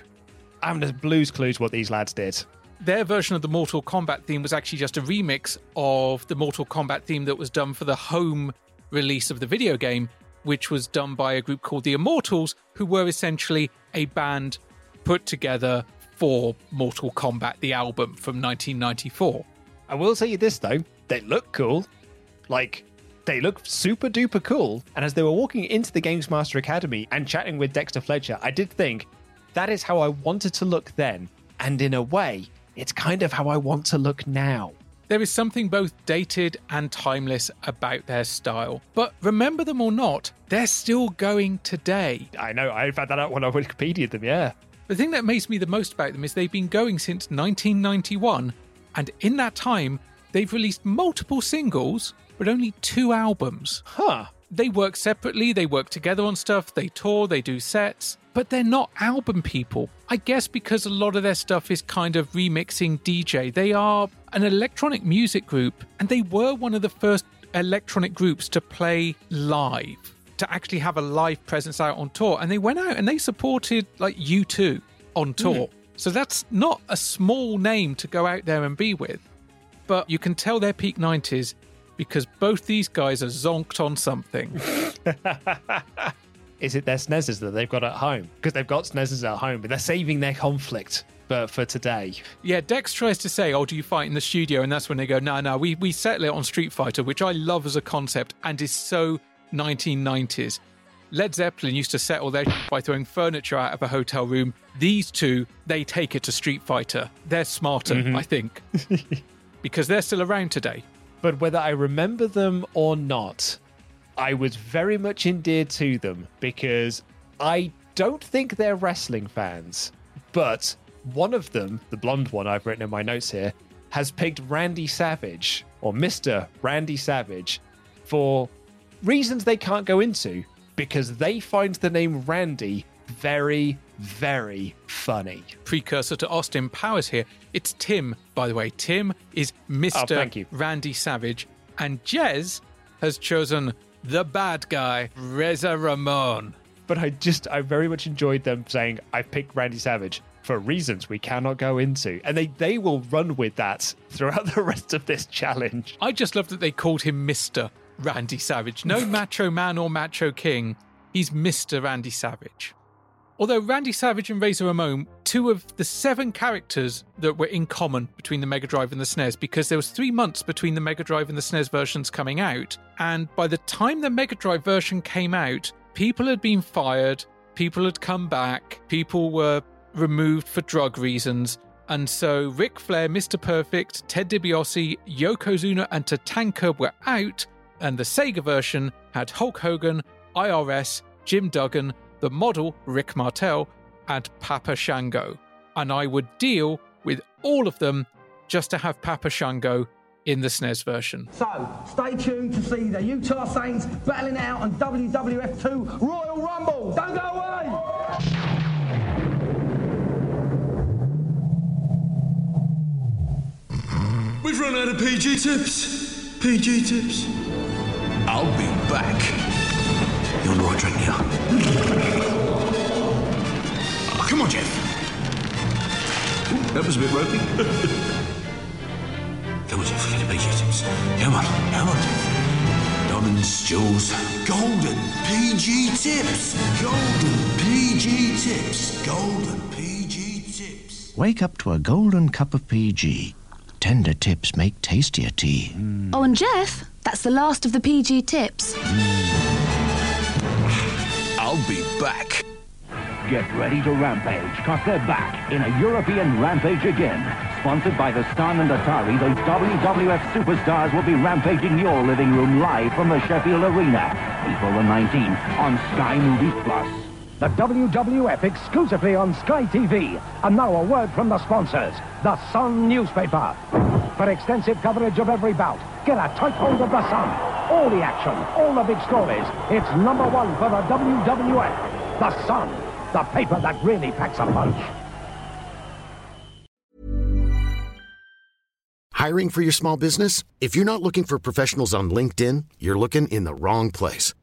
S1: I'm just blues clues what these lads did.
S2: Their version of the Mortal Kombat theme was actually just a remix of the Mortal Kombat theme that was done for the home release of the video game, which was done by a group called the Immortals, who were essentially a band put together for Mortal Kombat, the album from 1994.
S1: I will tell you this though, they look cool. Like, they look super duper cool. And as they were walking into the Games Master Academy and chatting with Dexter Fletcher, I did think that is how I wanted to look then. And in a way, it's kind of how I want to look now.
S2: There is something both dated and timeless about their style. But remember them or not, they're still going today.
S1: I know, I found that out when I Wikipedia them, yeah.
S2: The thing that amazed me the most about them is they've been going since 1991, and in that time, they've released multiple singles, but only two albums.
S1: Huh.
S2: They work separately, they work together on stuff, they tour, they do sets, but they're not album people. I guess because a lot of their stuff is kind of remixing DJ. They are an electronic music group, and they were one of the first electronic groups to play live, to actually have a live presence out on tour. And they went out and they supported like U2 on hmm. tour. So that's not a small name to go out there and be with. But you can tell they're peak 90s because both these guys are zonked on something.
S1: Is it their SNESes that they've got at home? Because they've got SNESes at home, but they're saving their conflict for, for today.
S2: Yeah, Dex tries to say, "Oh, do you fight in the studio?" And that's when they go, "No, no, we we settle it on Street Fighter," which I love as a concept and is so 1990s. Led Zeppelin used to settle their by throwing furniture out of a hotel room. These two, they take it to Street Fighter. They're smarter,
S1: Mhm.
S2: I think, because they're still around today.
S1: But whether I remember them or not, I was very much endeared to them because I don't think they're wrestling fans. But one of them, the blonde one I've written in my notes here, has picked Randy Savage, or Mr. Randy Savage, for reasons they can't go into because they find the name Randy very, very funny.
S2: Precursor to Austin Powers here. It's Tim, by the way. Tim is Mr.
S1: Oh.
S2: Randy Savage, and Jez has chosen the bad guy, Razor Ramon.
S1: But I just, I very much enjoyed them saying, I picked Randy Savage for reasons we cannot go into. And they, they will run with that throughout the rest of this challenge.
S2: I just love that they called him Mr. Randy Savage. No Macho Man or Macho King. He's Mr. Randy Savage. Although Randy Savage and Razor Ramon, two of the seven characters that were in common between the Mega Drive and the SNES, because there was three months between the Mega Drive and the SNES versions coming out, and by the time the Mega Drive version came out, people had been fired, people had come back, people were removed for drug reasons, and so Ric Flair, Mr. Perfect, Ted DiBiase, Yokozuna, and Tatanka were out, and the Sega version had Hulk Hogan, IRS, Jim Duggan, the model Rick Martel, and Papa Shango. And I would deal with all of them just to have Papa Shango in the SNES version.
S3: So, stay tuned to see the Utah Saints battling out on WWF 2 Royal Rumble. Don't go away!
S13: We've run out of PG tips. PG tips. I'll be back. You're drink now. Oh, ah, come on, Jeff. Ooh, that was a bit ropey. come on, Jeff. Get PG tips. Come on. Come on, Jeff. Diamonds, jewels, golden PG tips. Golden PG tips. Golden PG tips.
S14: Wake up to a golden cup of PG. Tender tips make tastier tea.
S15: Oh, and Jeff, that's the last of the PG tips.
S13: I'll be back.
S16: Get ready to rampage, cause they're back in a European rampage again. Sponsored by the Stan and Atari, those WWF superstars will be rampaging your living room live from the Sheffield Arena, April the 19th on Sky Movies Plus. The WWF exclusively on Sky TV. And now a word from the sponsors, the Sun newspaper. For extensive coverage of every bout, get a tight hold of the Sun. All the action, all the big stories. It's number one for the WWF. The Sun, the paper that really packs a punch.
S17: Hiring for your small business? If you're not looking for professionals on LinkedIn, you're looking in the wrong place.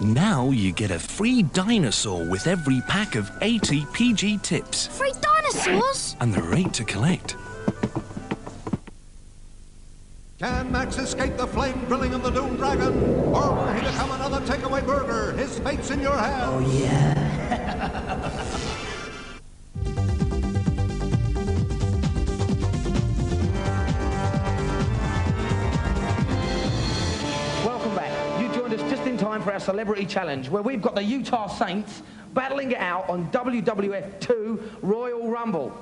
S13: Now you get a free dinosaur with every pack of 80 PG tips.
S15: Free dinosaurs?
S13: And the rate to collect.
S18: Can Max escape the flame drilling of the Doom Dragon? Or will he become another takeaway burger? His fate's in your hands. Oh, yeah.
S3: time for our celebrity challenge, where we've got the Utah Saints battling it out on WWF 2 Royal Rumble.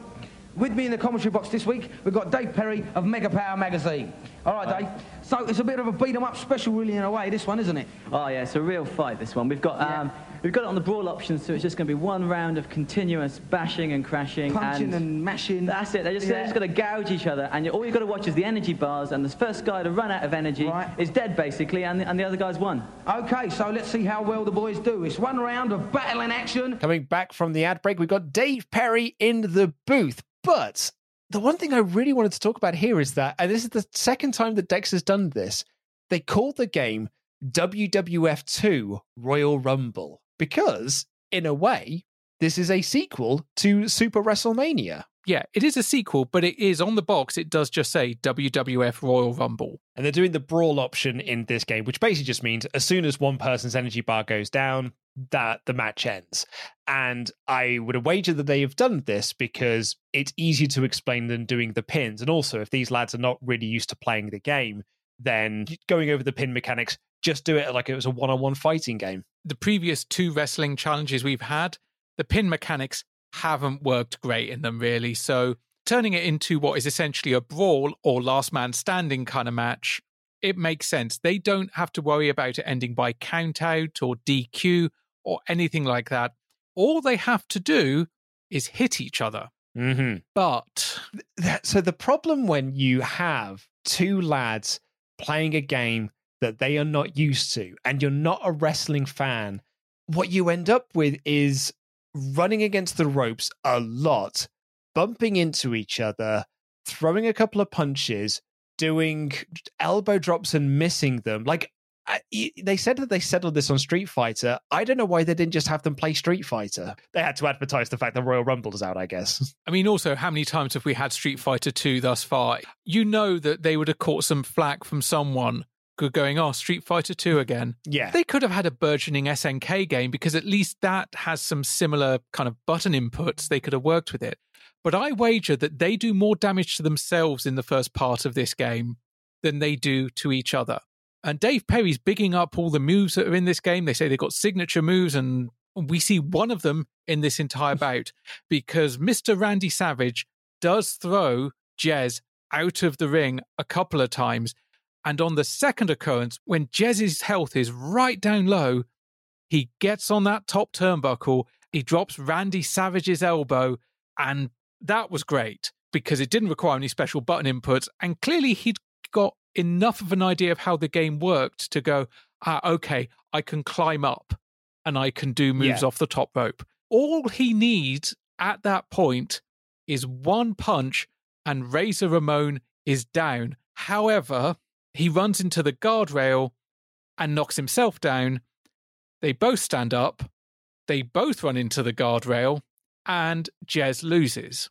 S3: With me in the commentary box this week, we've got Dave Perry of Mega Power Magazine. All right, Dave. So it's a bit of a beat 'em up special, really, in a way. This one, isn't it?
S19: Oh yeah, it's a real fight. This one. We've got um, we've got it on the brawl option, so it's just going to be one round of continuous bashing and crashing,
S3: Punching
S19: and,
S3: and mashing.
S19: That's it. They're just, they're
S3: Yeah.
S19: just going to gouge each other, and you, all you've got to watch is the energy bars, and the first guy to run out of energy is dead basically, and the, and the other guy's won.
S3: Okay, so let's see how well the boys do. It's one round of battle in action.
S1: Coming back from the ad break, we've got Dave Perry in the booth. But the one thing I really wanted to talk about here is that, and this is the second time that Dex has done this, they called the game WWF2 Royal Rumble because, in a way, this is a sequel to Super WrestleMania.
S2: Yeah, it is a sequel, but it is on the box. It does just say WWF Royal Rumble.
S1: And they're doing the brawl option in this game, which basically just means as soon as one person's energy bar goes down, that the match ends. And I would wager that they have done this because it's easier to explain than doing the pins. And also, if these lads are not really used to playing the game, then going over the pin mechanics, just do it like it was a one on one fighting game.
S2: The previous two wrestling challenges we've had, the pin mechanics haven't worked great in them, really. So turning it into what is essentially a brawl or last man standing kind of match it makes sense. They don't have to worry about it ending by count out or DQ or anything like that. All they have to do is hit each other.
S1: Mm-hmm.
S2: But
S1: That- so the problem when you have two lads playing a game that they are not used to and you're not a wrestling fan what you end up with is running against the ropes a lot bumping into each other throwing a couple of punches doing elbow drops and missing them like I- they said that they settled this on Street Fighter. I don't know why they didn't just have them play Street Fighter. They had to advertise the fact that Royal Rumble is out, I guess.
S2: I mean, also, how many times have we had Street Fighter 2 thus far? You know that they would have caught some flack from someone go- going, oh, Street Fighter 2 again.
S1: Yeah.
S2: They could have had a burgeoning SNK game because at least that has some similar kind of button inputs. They could have worked with it. But I wager that they do more damage to themselves in the first part of this game than they do to each other. And Dave Perry's bigging up all the moves that are in this game. They say they've got signature moves, and we see one of them in this entire bout because Mr. Randy Savage does throw Jez out of the ring a couple of times. And on the second occurrence, when Jez's health is right down low, he gets on that top turnbuckle, he drops Randy Savage's elbow, and that was great because it didn't require any special button inputs. And clearly, he'd got enough of an idea of how the game worked to go, ah, okay, I can climb up and I can do moves
S1: Yeah.
S2: off the top rope. All he needs at that point is one punch, and Razor Ramon is down. However, he runs into the guardrail and knocks himself down. They both stand up. They both run into the guardrail, and Jez loses.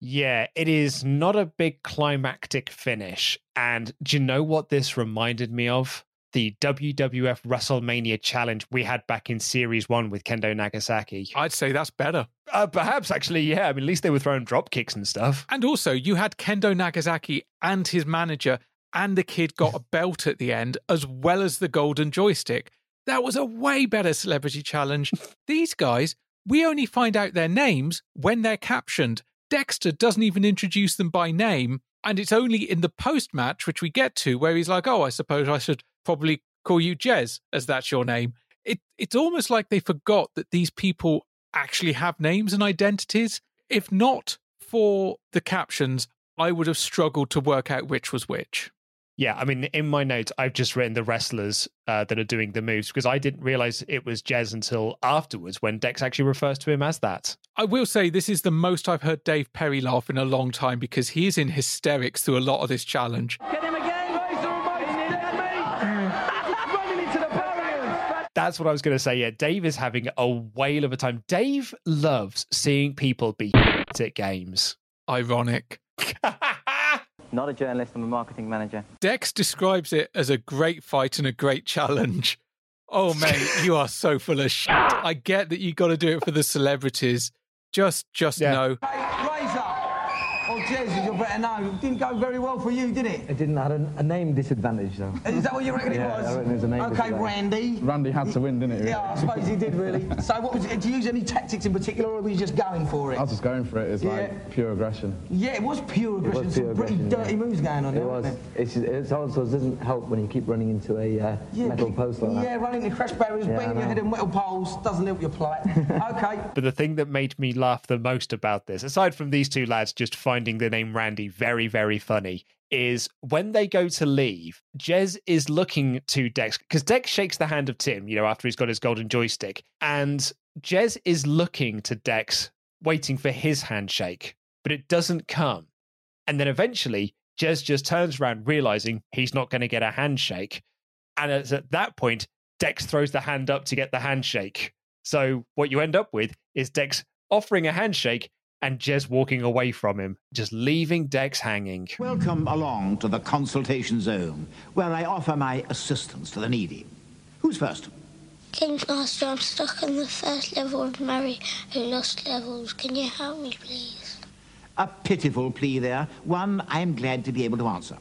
S1: Yeah, it is not a big climactic finish. And do you know what this reminded me of? The WWF WrestleMania challenge we had back in Series 1 with Kendo Nagasaki.
S2: I'd say that's better.
S1: Uh, perhaps, actually, yeah. I mean, at least they were throwing drop kicks and stuff.
S2: And also, you had Kendo Nagasaki and his manager, and the kid got a belt at the end, as well as the golden joystick. That was a way better celebrity challenge. These guys, we only find out their names when they're captioned. Dexter doesn't even introduce them by name. And it's only in the post match, which we get to, where he's like, oh, I suppose I should probably call you Jez, as that's your name. It, it's almost like they forgot that these people actually have names and identities. If not for the captions, I would have struggled to work out which was which.
S1: Yeah, I mean, in my notes, I've just written the wrestlers uh, that are doing the moves because I didn't realize it was Jez until afterwards when Dex actually refers to him as that.
S2: I will say this is the most I've heard Dave Perry laugh in a long time because he is in hysterics through a lot of this challenge.
S3: Get him again! Razor Ramon, running into the barriers!
S1: That's what I was going to say. Yeah, Dave is having a whale of a time. Dave loves seeing people be at games.
S2: Ironic.
S19: Not a journalist, I'm a marketing manager.
S2: Dex describes it as a great fight and a great challenge. Oh, mate, you are so full of shit. I get that you got to do it for the celebrities. Just, just know.
S3: Razor! Or Jez, as you're better know. It didn't go very well for you, did it?
S9: It didn't have a, a name disadvantage, though.
S3: Is that what you reckon
S9: Yeah,
S3: it was?
S9: I reckon it was a name
S3: Okay,
S9: disadvantage.
S3: Randy.
S12: Randy had to win, didn't he?
S3: Yeah, I suppose he did really. So, what was? Did you use any tactics in particular, or were you just going for it?
S12: I was just going for it. It's
S3: Yeah.
S12: like pure aggression.
S3: Yeah, it was pure
S9: It
S3: aggression.
S9: was
S3: Some
S9: pure
S3: pretty
S9: aggression,
S3: dirty
S9: yeah.
S3: moves going on
S9: It
S3: there,
S9: was.
S3: wasn't it?
S9: It's, it's also it doesn't help when you keep running into a uh, metal
S3: keep-
S9: post like that.
S3: Yeah, running into crash barriers,
S9: Yeah,
S3: banging your head on metal poles doesn't help your plight. okay.
S1: But the thing that made me laugh the most about this, aside from these two lads just finding the name Randy very, very funny, is when they go to leave, Jez is looking to Dex because Dex shakes the hand of Tim, you know, after he's got his golden joystick. And Jez is looking to Dex, waiting for his handshake, but it doesn't come. And then eventually, Jez just turns around, realizing he's not going to get a handshake. And it's at that point, Dex throws the hand up to get the handshake. So what you end up with is Dex offering a handshake and Jez walking away from him, just leaving Dex hanging.
S4: Welcome along to the consultation zone, where I offer my assistance to the needy. Who's first?
S20: Games Master, I'm stuck on the first level of Mary who lost levels. Can you help me, please?
S4: A pitiful plea there, one I'm glad to be able to answer.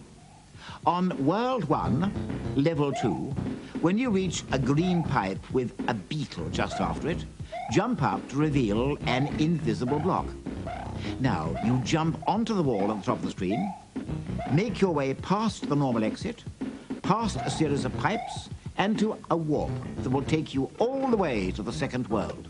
S4: On World 1, Level 2, when you reach a green pipe with a beetle just after it, jump up to reveal an invisible block. Now, you jump onto the wall at the top of the screen, make your way past the normal exit, past a series of pipes, and to a warp that will take you all the way to the second world.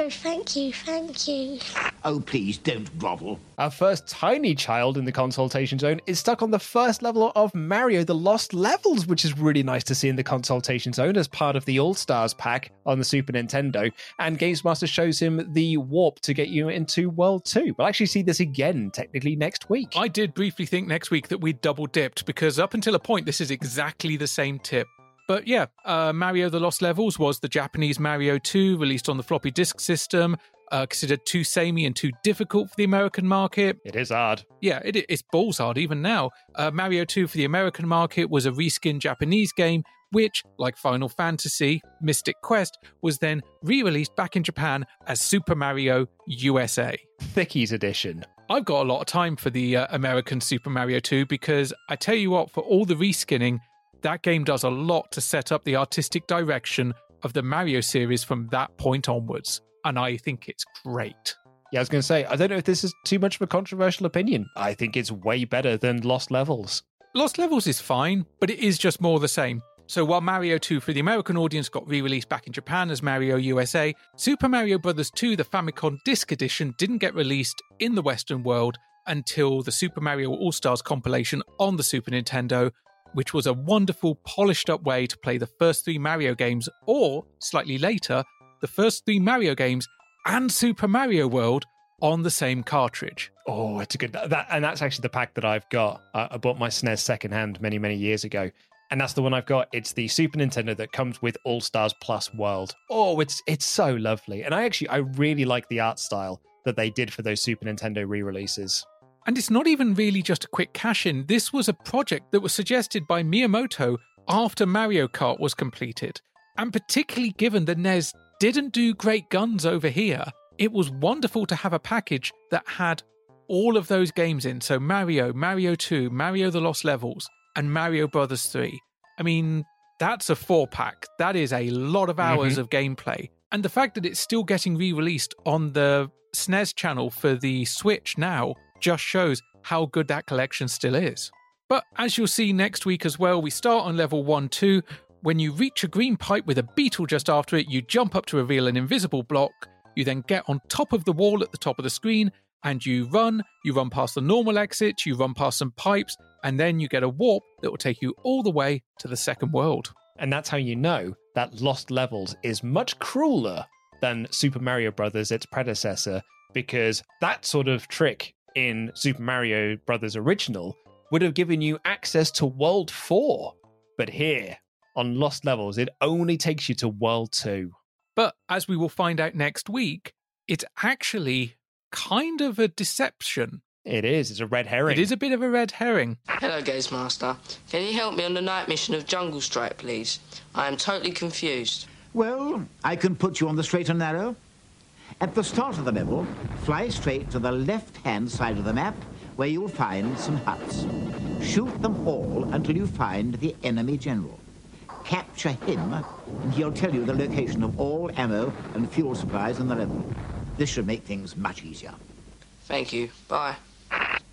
S20: Oh, thank you, thank you.
S4: Oh, please don't grovel.
S1: Our first tiny child in the consultation zone is stuck on the first level of Mario the Lost Levels, which is really nice to see in the consultation zone as part of the All Stars pack on the Super Nintendo. And Games Master shows him the warp to get you into World 2. We'll actually see this again, technically, next week.
S2: I did briefly think next week that we'd double dipped because up until a point, this is exactly the same tip. But yeah, uh, Mario the Lost Levels was the Japanese Mario 2 released on the floppy disk system, uh, considered too samey and too difficult for the American market.
S1: It is hard.
S2: Yeah, it, it's balls hard even now. Uh, Mario 2 for the American market was a reskinned Japanese game, which, like Final Fantasy Mystic Quest, was then re released back in Japan as Super Mario USA.
S1: Thickies edition.
S2: I've got a lot of time for the uh, American Super Mario 2 because I tell you what, for all the reskinning, that game does a lot to set up the artistic direction of the Mario series from that point onwards. And I think it's great.
S1: Yeah, I was going to say, I don't know if this is too much of a controversial opinion. I think it's way better than Lost Levels.
S2: Lost Levels is fine, but it is just more the same. So while Mario 2 for the American audience got re-released back in Japan as Mario USA, Super Mario Bros. 2 the Famicom Disk Edition didn't get released in the Western world until the Super Mario All-Stars compilation on the Super Nintendo, which was a wonderful polished up way to play the first 3 Mario games or slightly later, the first 3 Mario games and Super Mario World on the same cartridge.
S1: Oh, it's a good that, and that's actually the pack that I've got. I, I bought my SNES secondhand many, many years ago, and that's the one I've got. It's the Super Nintendo that comes with All Stars Plus World. Oh, it's it's so lovely, and I actually I really like the art style that they did for those Super Nintendo re-releases.
S2: And it's not even really just a quick cash in. This was a project that was suggested by Miyamoto after Mario Kart was completed. And particularly given the NES didn't do great guns over here, it was wonderful to have a package that had all of those games in. So Mario, Mario 2, Mario the Lost Levels, and Mario Brothers 3. I mean, that's a four pack. That is a lot of hours
S1: Mhm.
S2: of gameplay. And the fact that it's still getting re released on the SNES channel for the Switch now just shows how good that collection still is. But as you'll see next week as well, we start on level 1 2. When you reach a green pipe with a beetle just after it, you jump up to reveal an invisible block. You then get on top of the wall at the top of the screen and you run. You run past the normal exit, you run past some pipes, and then you get a warp that will take you all the way to the second world.
S1: And that's how you know that Lost Levels is much crueler than Super Mario Brothers, its predecessor, because that sort of trick in Super Mario Brothers Original would have given you access to World 4. But here, on Lost Levels, it only takes you to World 2.
S2: But as we will find out next week, it's actually kind of a deception.
S1: It is. It's a red herring.
S2: It is a bit of a red herring.
S21: Hello, Games Master. Can you help me on the night mission of Jungle Strike, please? I am totally confused.
S4: Well, I can put you on the straight and narrow. At the start of the level, fly straight to the left-hand side of the map, where you'll find some huts. Shoot them all until you find the enemy general. Capture him, and he'll tell you the location of all ammo and fuel supplies in the level. This should make things much easier.
S21: Thank you. Bye.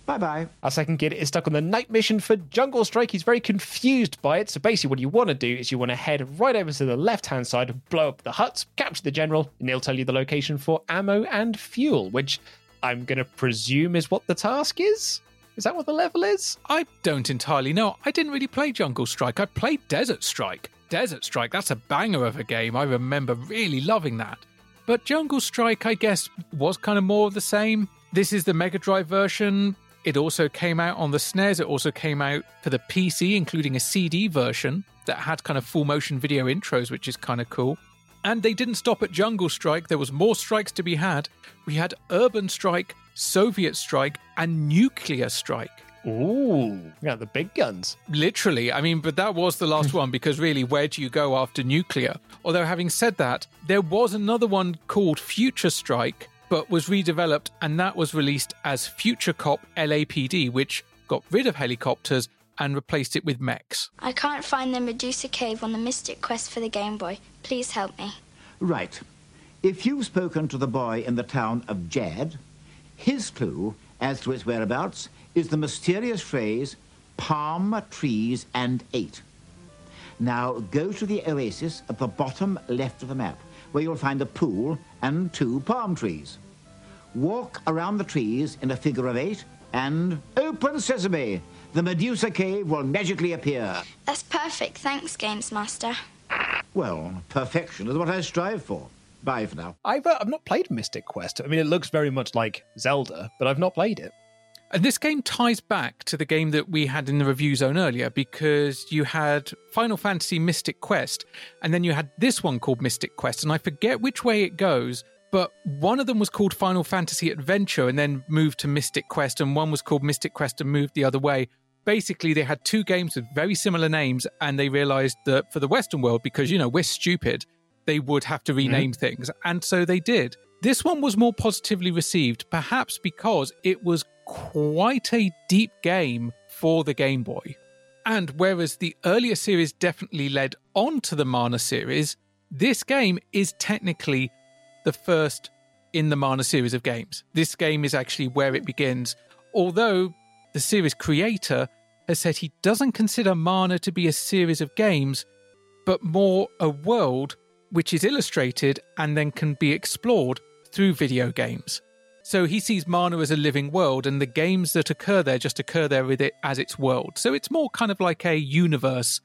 S4: Bye-bye.
S1: Our second kid is stuck on the night mission for Jungle Strike. He's very confused by it. So basically, what you want to do is you want to head right over to the left hand side, blow up the huts, capture the general, and he'll tell you the location for ammo and fuel, which I'm going to presume is what the task is. Is that what the level is?
S2: I don't entirely know. I didn't really play Jungle Strike. I played Desert Strike. Desert Strike, that's a banger of a game. I remember really loving that. But Jungle Strike, I guess, was kind of more of the same. This is the Mega Drive version. It also came out on the SNES. It also came out for the PC, including a CD version that had kind of full motion video intros, which is kind of cool. And they didn't stop at Jungle Strike. There was more strikes to be had. We had Urban Strike, Soviet Strike, and Nuclear Strike.
S1: Ooh, yeah, the big guns.
S2: Literally. I mean, but that was the last one because really, where do you go after nuclear? Although, having said that, there was another one called Future Strike, but was redeveloped and that was released as Future Cop LAPD, which got rid of helicopters and replaced it with mechs.
S22: I can't find the Medusa Cave on the Mystic Quest for the Game Boy. Please help me.
S4: Right. If you've spoken to the boy in the town of Jadd, his clue as to its whereabouts is the mysterious phrase palm trees and eight. Now go to the oasis at the bottom left of the map, where you'll find a pool and two palm trees. Walk around the trees in a figure of eight and open sesame. The Medusa cave will magically appear.
S22: That's perfect. Thanks, Games Master.
S4: Well, perfection is what I strive for. Bye for now.
S1: I've, uh, I've not played Mystic Quest. I mean, it looks very much like Zelda, but I've not played it.
S2: And this game ties back to the game that we had in the review zone earlier because you had Final Fantasy Mystic Quest and then you had this one called Mystic Quest. And I forget which way it goes, but one of them was called Final Fantasy Adventure and then moved to Mystic Quest, and one was called Mystic Quest and moved the other way. Basically, they had two games with very similar names, and they realized that for the Western world, because, you know, we're stupid, they would have to mm-hmm. rename things. And so they did. This one was more positively received, perhaps because it was quite a deep game for the Game Boy. And whereas the earlier series definitely led on to the Mana series, this game is technically the first in the Mana series of games. This game is actually where it begins, although the series creator has said he doesn't consider Mana to be a series of games, but more a world which is illustrated and then can be explored through video games. So he sees Mana as a living world, and the games that occur there just occur there with it as its world. So it's more kind of like a universe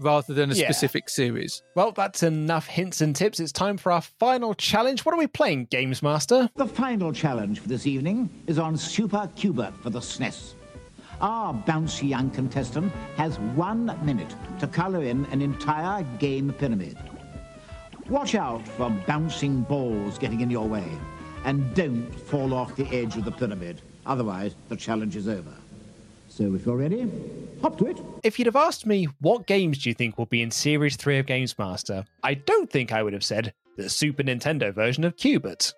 S2: rather than a
S1: Yeah.
S2: specific series.
S1: Well, that's enough hints and tips. It's time for our final challenge. What are we playing, Games Master?
S4: The final challenge for this evening is on Super Qbert for the SNES. Our bouncy young contestant has one minute to colour in an entire game pyramid. Watch out for bouncing balls getting in your way, and don't fall off the edge of the pyramid. Otherwise, the challenge is over. So if you're ready, hop to it.
S1: If you'd have asked me what games do you think will be in Series 3 of Games Master, I don't think I would have said the Super Nintendo version of Qbert.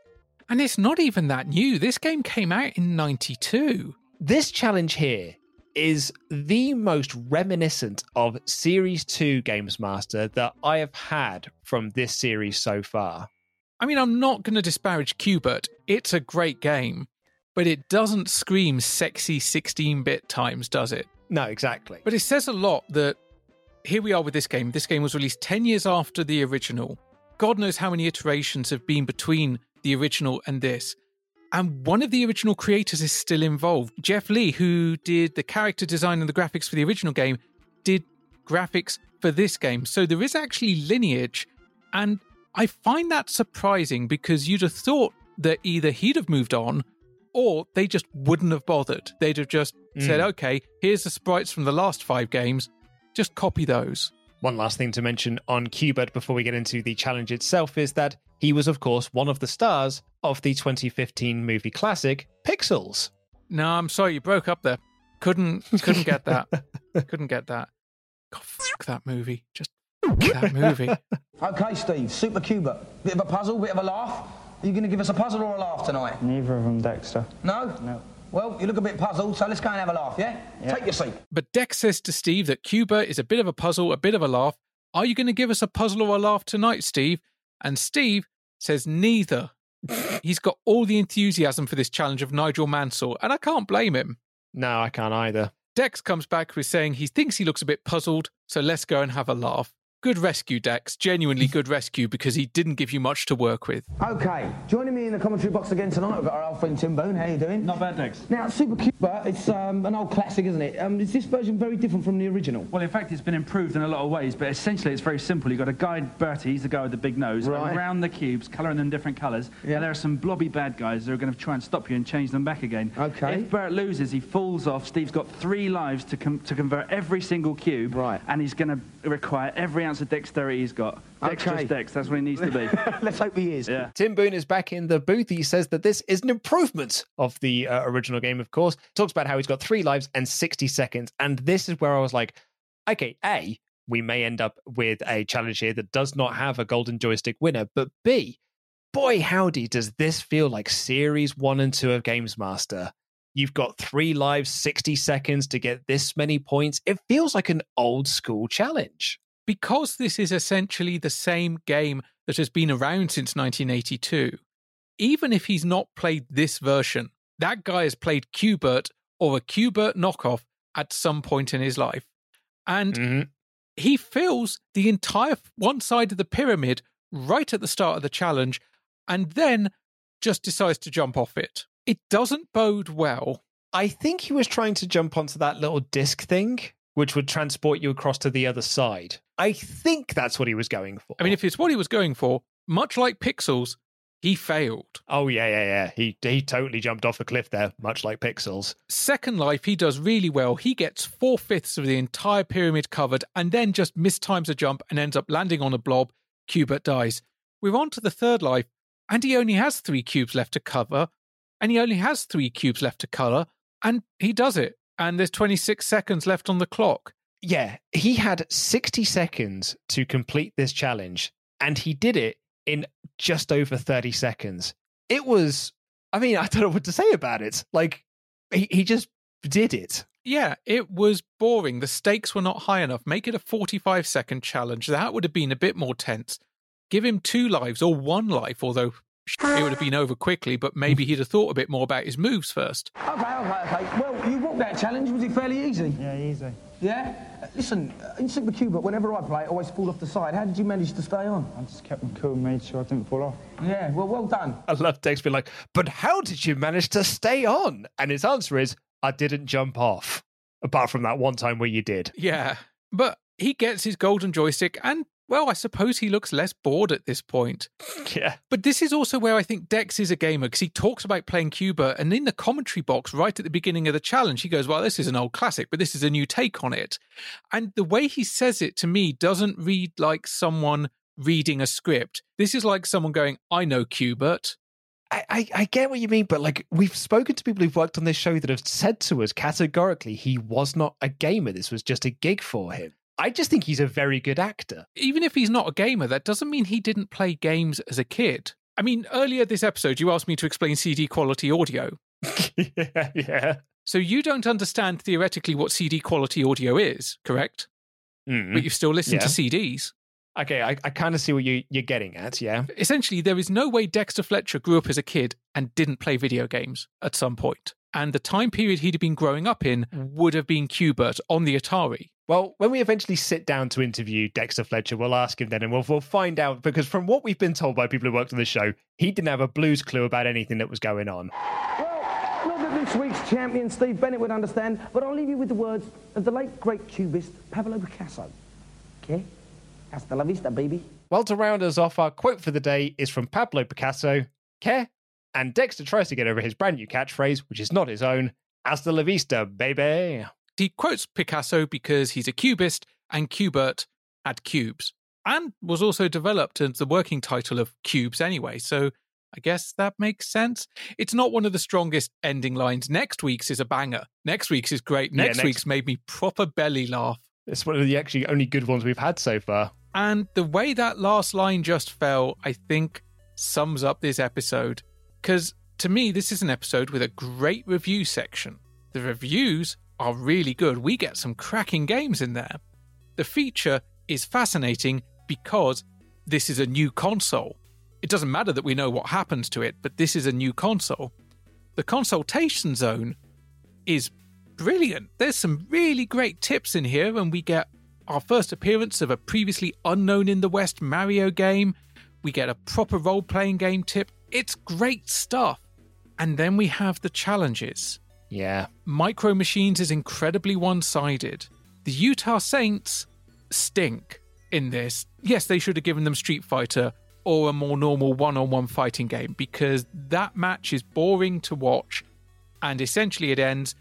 S2: And it's not even that new. This game came out in 92.
S1: This challenge here is the most reminiscent of Series 2 Games Master that I have had from this series so far.
S2: I mean, I'm not going to disparage Qbert. It's a great game, but it doesn't scream sexy 16 bit times, does it?
S1: No, exactly.
S2: But it says a lot that here we are with this game. This game was released 10 years after the original. God knows how many iterations have been between the original and this. And one of the original creators is still involved. Jeff Lee, who did the character design and the graphics for the original game, did graphics for this game. So there is actually lineage. And I find that surprising because you'd have thought that either he'd have moved on or they just wouldn't have bothered. They'd have just said,
S1: Mm.
S2: okay, here's the sprites from the last five games, just copy those.
S1: One last thing to mention on Qbert before we get into the challenge itself is that he was, of course, one of the stars of the 2015 movie classic Pixels.
S2: No, I'm sorry, you broke up there. Couldn't couldn't get that. couldn't get that. God, fuck that movie. Just that movie.
S3: Okay, Steve, Super Qbert. Bit of a puzzle, bit of a laugh. Are you going to give us a puzzle or a laugh tonight?
S9: Neither of them, Dexter.
S3: No? No. Well, you look a bit puzzled, so let's go and have a laugh, yeah? Take your seat.
S2: But Dex says to Steve that Qbert is a bit of a puzzle, a bit of a laugh. Are you going to give us a puzzle or a laugh tonight, Steve? And Steve says neither. He's got all the enthusiasm for this challenge of Nigel Mansell, and I can't blame him.
S1: No, I can't either.
S2: Dex comes back with saying he thinks he looks a bit puzzled, so let's go and have a laugh. Good rescue, Dex. Genuinely good rescue because he didn't give you much to work with.
S3: Okay, joining me in the commentary box again tonight, we've got our old friend Tim Boone. How you doing?
S23: Not bad, Dex.
S3: Now, Super Qbert, it's um, an old classic, isn't it? Um, is this version very different from the original?
S23: Well, in fact, it's been improved in a lot of ways, but essentially it's very simple. You've got a guide, Bertie, he's the guy with the big nose,
S3: Right.
S23: around the cubes, colouring them different colours.
S3: Yeah.
S23: And there are some blobby bad guys that are going to try and stop you and change them back again.
S3: Okay.
S23: If Bert loses, he falls off. Steve's got three lives to, com- to convert every single cube. Right. And he's going to require every ounce of dexterity he's got. Dex
S3: Okay.
S23: Dex, that's what he needs to be.
S3: Let's hope he is.
S23: Yeah.
S1: Tim Boone is back in the booth. He says that this is an improvement of the uh, original game, of course. Talks about how he's got three lives and 60 seconds. And this is where I was like, okay, A, we may end up with a challenge here that does not have a golden joystick winner. But B, boy, howdy, does this feel like Series 1 and 2 of Games Master. You've got three lives, 60 seconds to get this many points. It feels like an old school challenge.
S2: Because this is essentially the same game that has been around since 1982, even if he's not played this version, that guy has played Qbert or a Qbert knockoff at some point in his life. And mm-hmm. he fills the entire one side of the pyramid right at the start of the challenge and then just decides to jump off it. It doesn't bode well.
S1: I think he was trying to jump onto that little disc thing, which would transport you across to the other side. I think that's what he was going for.
S2: I mean, if it's what he was going for, much like Pixels, he failed.
S1: Oh yeah, yeah, yeah. He he totally jumped off a cliff there, much like Pixels.
S2: Second Life, he does really well. He gets four fifths of the entire pyramid covered and then just mistimes a jump and ends up landing on a blob. Qbert dies. We're on to the third life, and he only has three cubes left to cover, and he only has three cubes left to color, and he does it. And there's 26 seconds left on the clock.
S1: Yeah, he had 60 seconds to complete this challenge, and he did it in just over 30 seconds. It was, I mean, I don't know what to say about it. Like, he, he just did it.
S2: Yeah, it was boring. The stakes were not high enough. Make it a 45 second challenge. That would have been a bit more tense. Give him two lives or one life, although it would have been over quickly, but maybe he'd have thought a bit more about his moves first.
S3: Okay, okay, okay. Well, you walked that challenge. Was it fairly easy?
S12: Yeah, easy.
S3: Yeah? Uh, Listen, uh, in Super Qbert, whenever I play, I always fall off the side. How did you manage to stay on?
S12: I just kept my cool and made sure I didn't fall off.
S3: Yeah, well, well done.
S1: I love Dex being like, but how did you manage to stay on? And his answer is, I didn't jump off. Apart from that one time where you did.
S2: Yeah, but he gets his golden joystick and. Well, I suppose he looks less bored at this point.
S1: Yeah.
S2: But this is also where I think Dex is a gamer because he talks about playing Qbert, and in the commentary box right at the beginning of the challenge, he goes, Well, this is an old classic, but this is a new take on it. And the way he says it to me doesn't read like someone reading a script. This is like someone going, I know Qbert.
S1: I, I, I get what you mean, but like we've spoken to people who've worked on this show that have said to us categorically he was not a gamer. This was just a gig for him. I just think he's a very good actor.
S2: Even if he's not a gamer, that doesn't mean he didn't play games as a kid. I mean, earlier this episode, you asked me to explain CD quality audio.
S1: yeah, yeah.
S2: So you don't understand theoretically what CD quality audio is, correct?
S1: Mm.
S2: But you've still listened
S1: Yeah.
S2: to CDs.
S1: Okay, I, I kind of see what you, you're getting at, yeah.
S2: Essentially, there is no way Dexter Fletcher grew up as a kid and didn't play video games at some point. And the time period he'd have been growing up in would have been Qbert on the Atari.
S1: Well, when we eventually sit down to interview Dexter Fletcher, we'll ask him then and we'll, we'll find out because from what we've been told by people who worked on the show, he didn't have a blues clue about anything that was going on.
S3: Well, not that this week's champion, Steve Bennett, would understand, but I'll leave you with the words of the late great cubist Pablo Picasso. Okay? Hasta la vista, baby.
S1: Well, to round us off, our quote for the day is from Pablo Picasso, Care? And Dexter tries to get over his brand new catchphrase, which is not his own, Hasta la vista, baby.
S2: He quotes Picasso because he's a cubist and Qbert had cubes and was also developed as the working title of Cubes anyway. So I guess that makes sense. It's not one of the strongest ending lines. Next week's is a banger. Next week's is great.
S1: Yeah,
S2: Next,
S1: next-
S2: week's made me proper belly laugh.
S1: It's one of the actually only good ones we've had so far.
S2: And the way that last line just fell, I think, sums up this episode. Because to me, this is an episode with a great review section. The reviews are really good. We get some cracking games in there. The feature is fascinating because this is a new console. It doesn't matter that we know what happens to it, but this is a new console. The consultation zone is brilliant. There's some really great tips in here, and we get our first appearance of a previously unknown in the West Mario game. We get a proper role playing game tip. It's great stuff. And then we have the challenges.
S1: Yeah.
S2: Micro Machines is incredibly one sided. The Utah Saints stink in this. Yes, they should have given them Street Fighter or a more normal one on one fighting game because that match is boring to watch and essentially it ends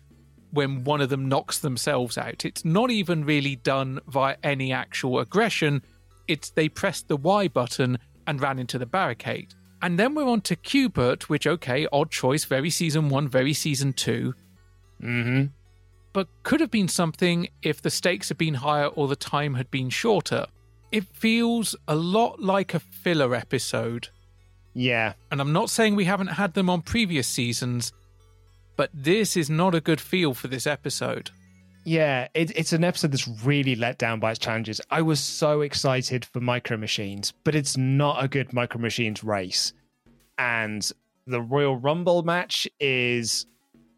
S2: when one of them knocks themselves out. It's not even really done via any actual aggression. It's they pressed the Y button and ran into the barricade. And then we're on to Qbert, which okay, odd choice, very season one, very season two.
S1: Mm-hmm.
S2: But could have been something if the stakes had been higher or the time had been shorter. It feels a lot like a filler episode.
S1: Yeah.
S2: And I'm not saying we haven't had them on previous seasons, but this is not a good feel for this episode.
S1: Yeah, it, it's an episode that's really let down by its challenges. I was so excited for Micro Machines, but it's not a good Micro Machines race. And the Royal Rumble match is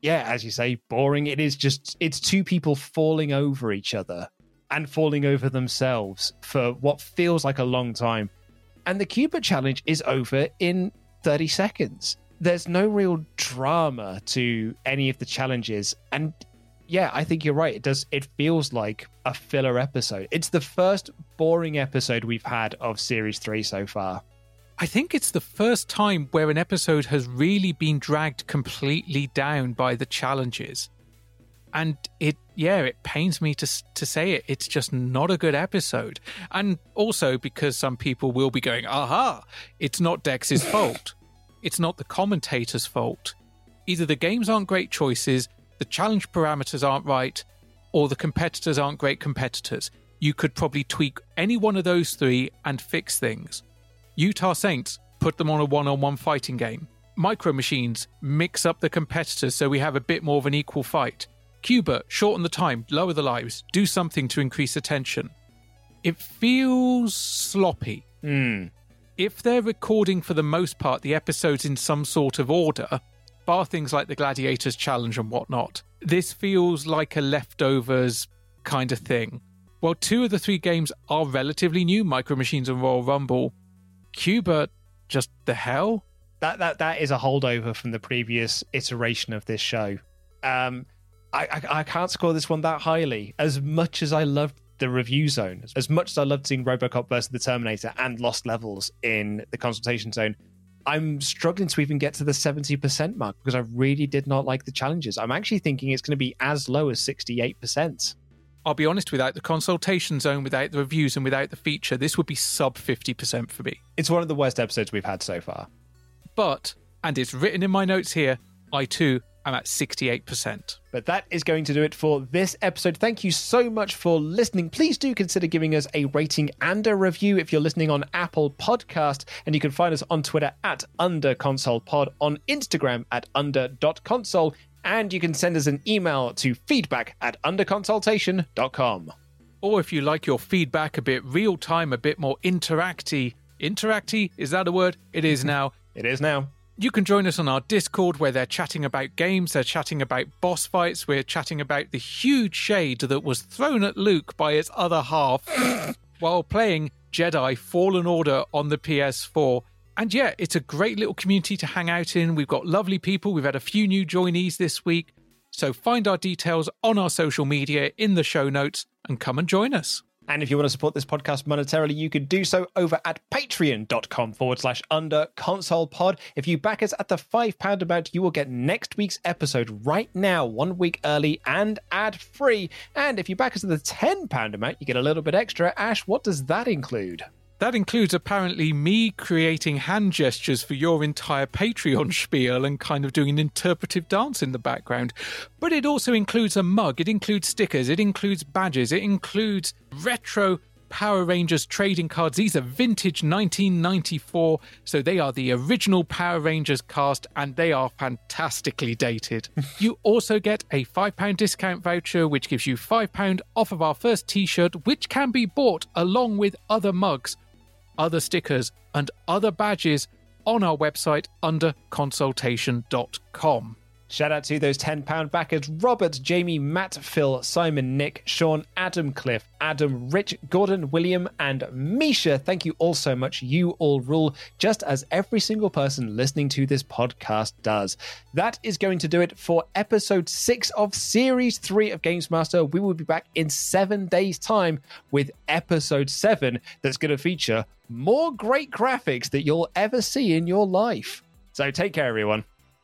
S1: yeah, as you say, boring. It is just it's two people falling over each other and falling over themselves for what feels like a long time. And the Qbert challenge is over in 30 seconds. There's no real drama to any of the challenges. And yeah, I think you're right. It does it feels like a filler episode. It's the first boring episode we've had of series 3 so far.
S2: I think it's the first time where an episode has really been dragged completely down by the challenges. And it, yeah, it pains me to to say it. It's just not a good episode. And also because some people will be going, aha, it's not Dex's fault. It's not the commentator's fault. Either the games aren't great choices, the challenge parameters aren't right, or the competitors aren't great competitors. You could probably tweak any one of those three and fix things. Utah Saints put them on a one on one fighting game. Micro Machines mix up the competitors so we have a bit more of an equal fight. Qbert, shorten the time, lower the lives, do something to increase attention. It feels sloppy.
S1: Hmm.
S2: If they're recording for the most part the episodes in some sort of order, bar things like the Gladiators Challenge and whatnot, this feels like a leftovers kind of thing. While two of the three games are relatively new, Micro Machines and Royal Rumble, Qbert, just the hell?
S1: That that that is a holdover from the previous iteration of this show. Um, I, I I can't score this one that highly. As much as I loved the review zone, as much as I loved seeing RoboCop versus the Terminator and Lost Levels in the consultation zone, I'm struggling to even get to the 70% mark because I really did not like the challenges. I'm actually thinking it's going to be as low as 68%.
S2: I'll be honest, without the consultation zone, without the reviews, and without the feature, this would be sub 50% for me.
S1: It's one of the worst episodes we've had so far.
S2: But, and it's written in my notes here, I too am at 68%.
S1: But that is going to do it for this episode. Thank you so much for listening. Please do consider giving us a rating and a review if you're listening on Apple Podcast. And you can find us on Twitter at UnderConsolePod, on Instagram at under.console, and you can send us an email to feedback at underconsultation.com.
S2: Or if you like your feedback a bit real time, a bit more interacty, interacty, is that a word? It is mm-hmm. now.
S1: It is now.
S2: You can join us on our Discord where they're chatting about games, they're chatting about boss fights, we're chatting about the huge shade that was thrown at Luke by its other half while playing Jedi Fallen Order on the PS4. And yeah, it's a great little community to hang out in. We've got lovely people. We've had a few new joinees this week. So find our details on our social media in the show notes and come and join us.
S1: And if you want to support this podcast monetarily, you can do so over at patreon.com forward slash under console pod. If you back us at the £5 amount, you will get next week's episode right now, one week early and ad free. And if you back us at the £10 amount, you get a little bit extra. Ash, what does that include?
S2: That includes apparently me creating hand gestures for your entire Patreon spiel and kind of doing an interpretive dance in the background. But it also includes a mug, it includes stickers, it includes badges, it includes retro Power Rangers trading cards. These are vintage 1994, so they are the original Power Rangers cast and they are fantastically dated. you also get a £5 discount voucher, which gives you £5 off of our first t shirt, which can be bought along with other mugs other stickers, and other badges on our website under consultation.com.
S1: Shout out to those £10 backers Robert, Jamie, Matt, Phil, Simon, Nick, Sean, Adam, Cliff, Adam, Rich, Gordon, William, and Misha. Thank you all so much. You all rule, just as every single person listening to this podcast does. That is going to do it for episode six of series three of Games Master. We will be back in seven days' time with episode seven that's going to feature more great graphics that you'll ever see in your life. So take care, everyone.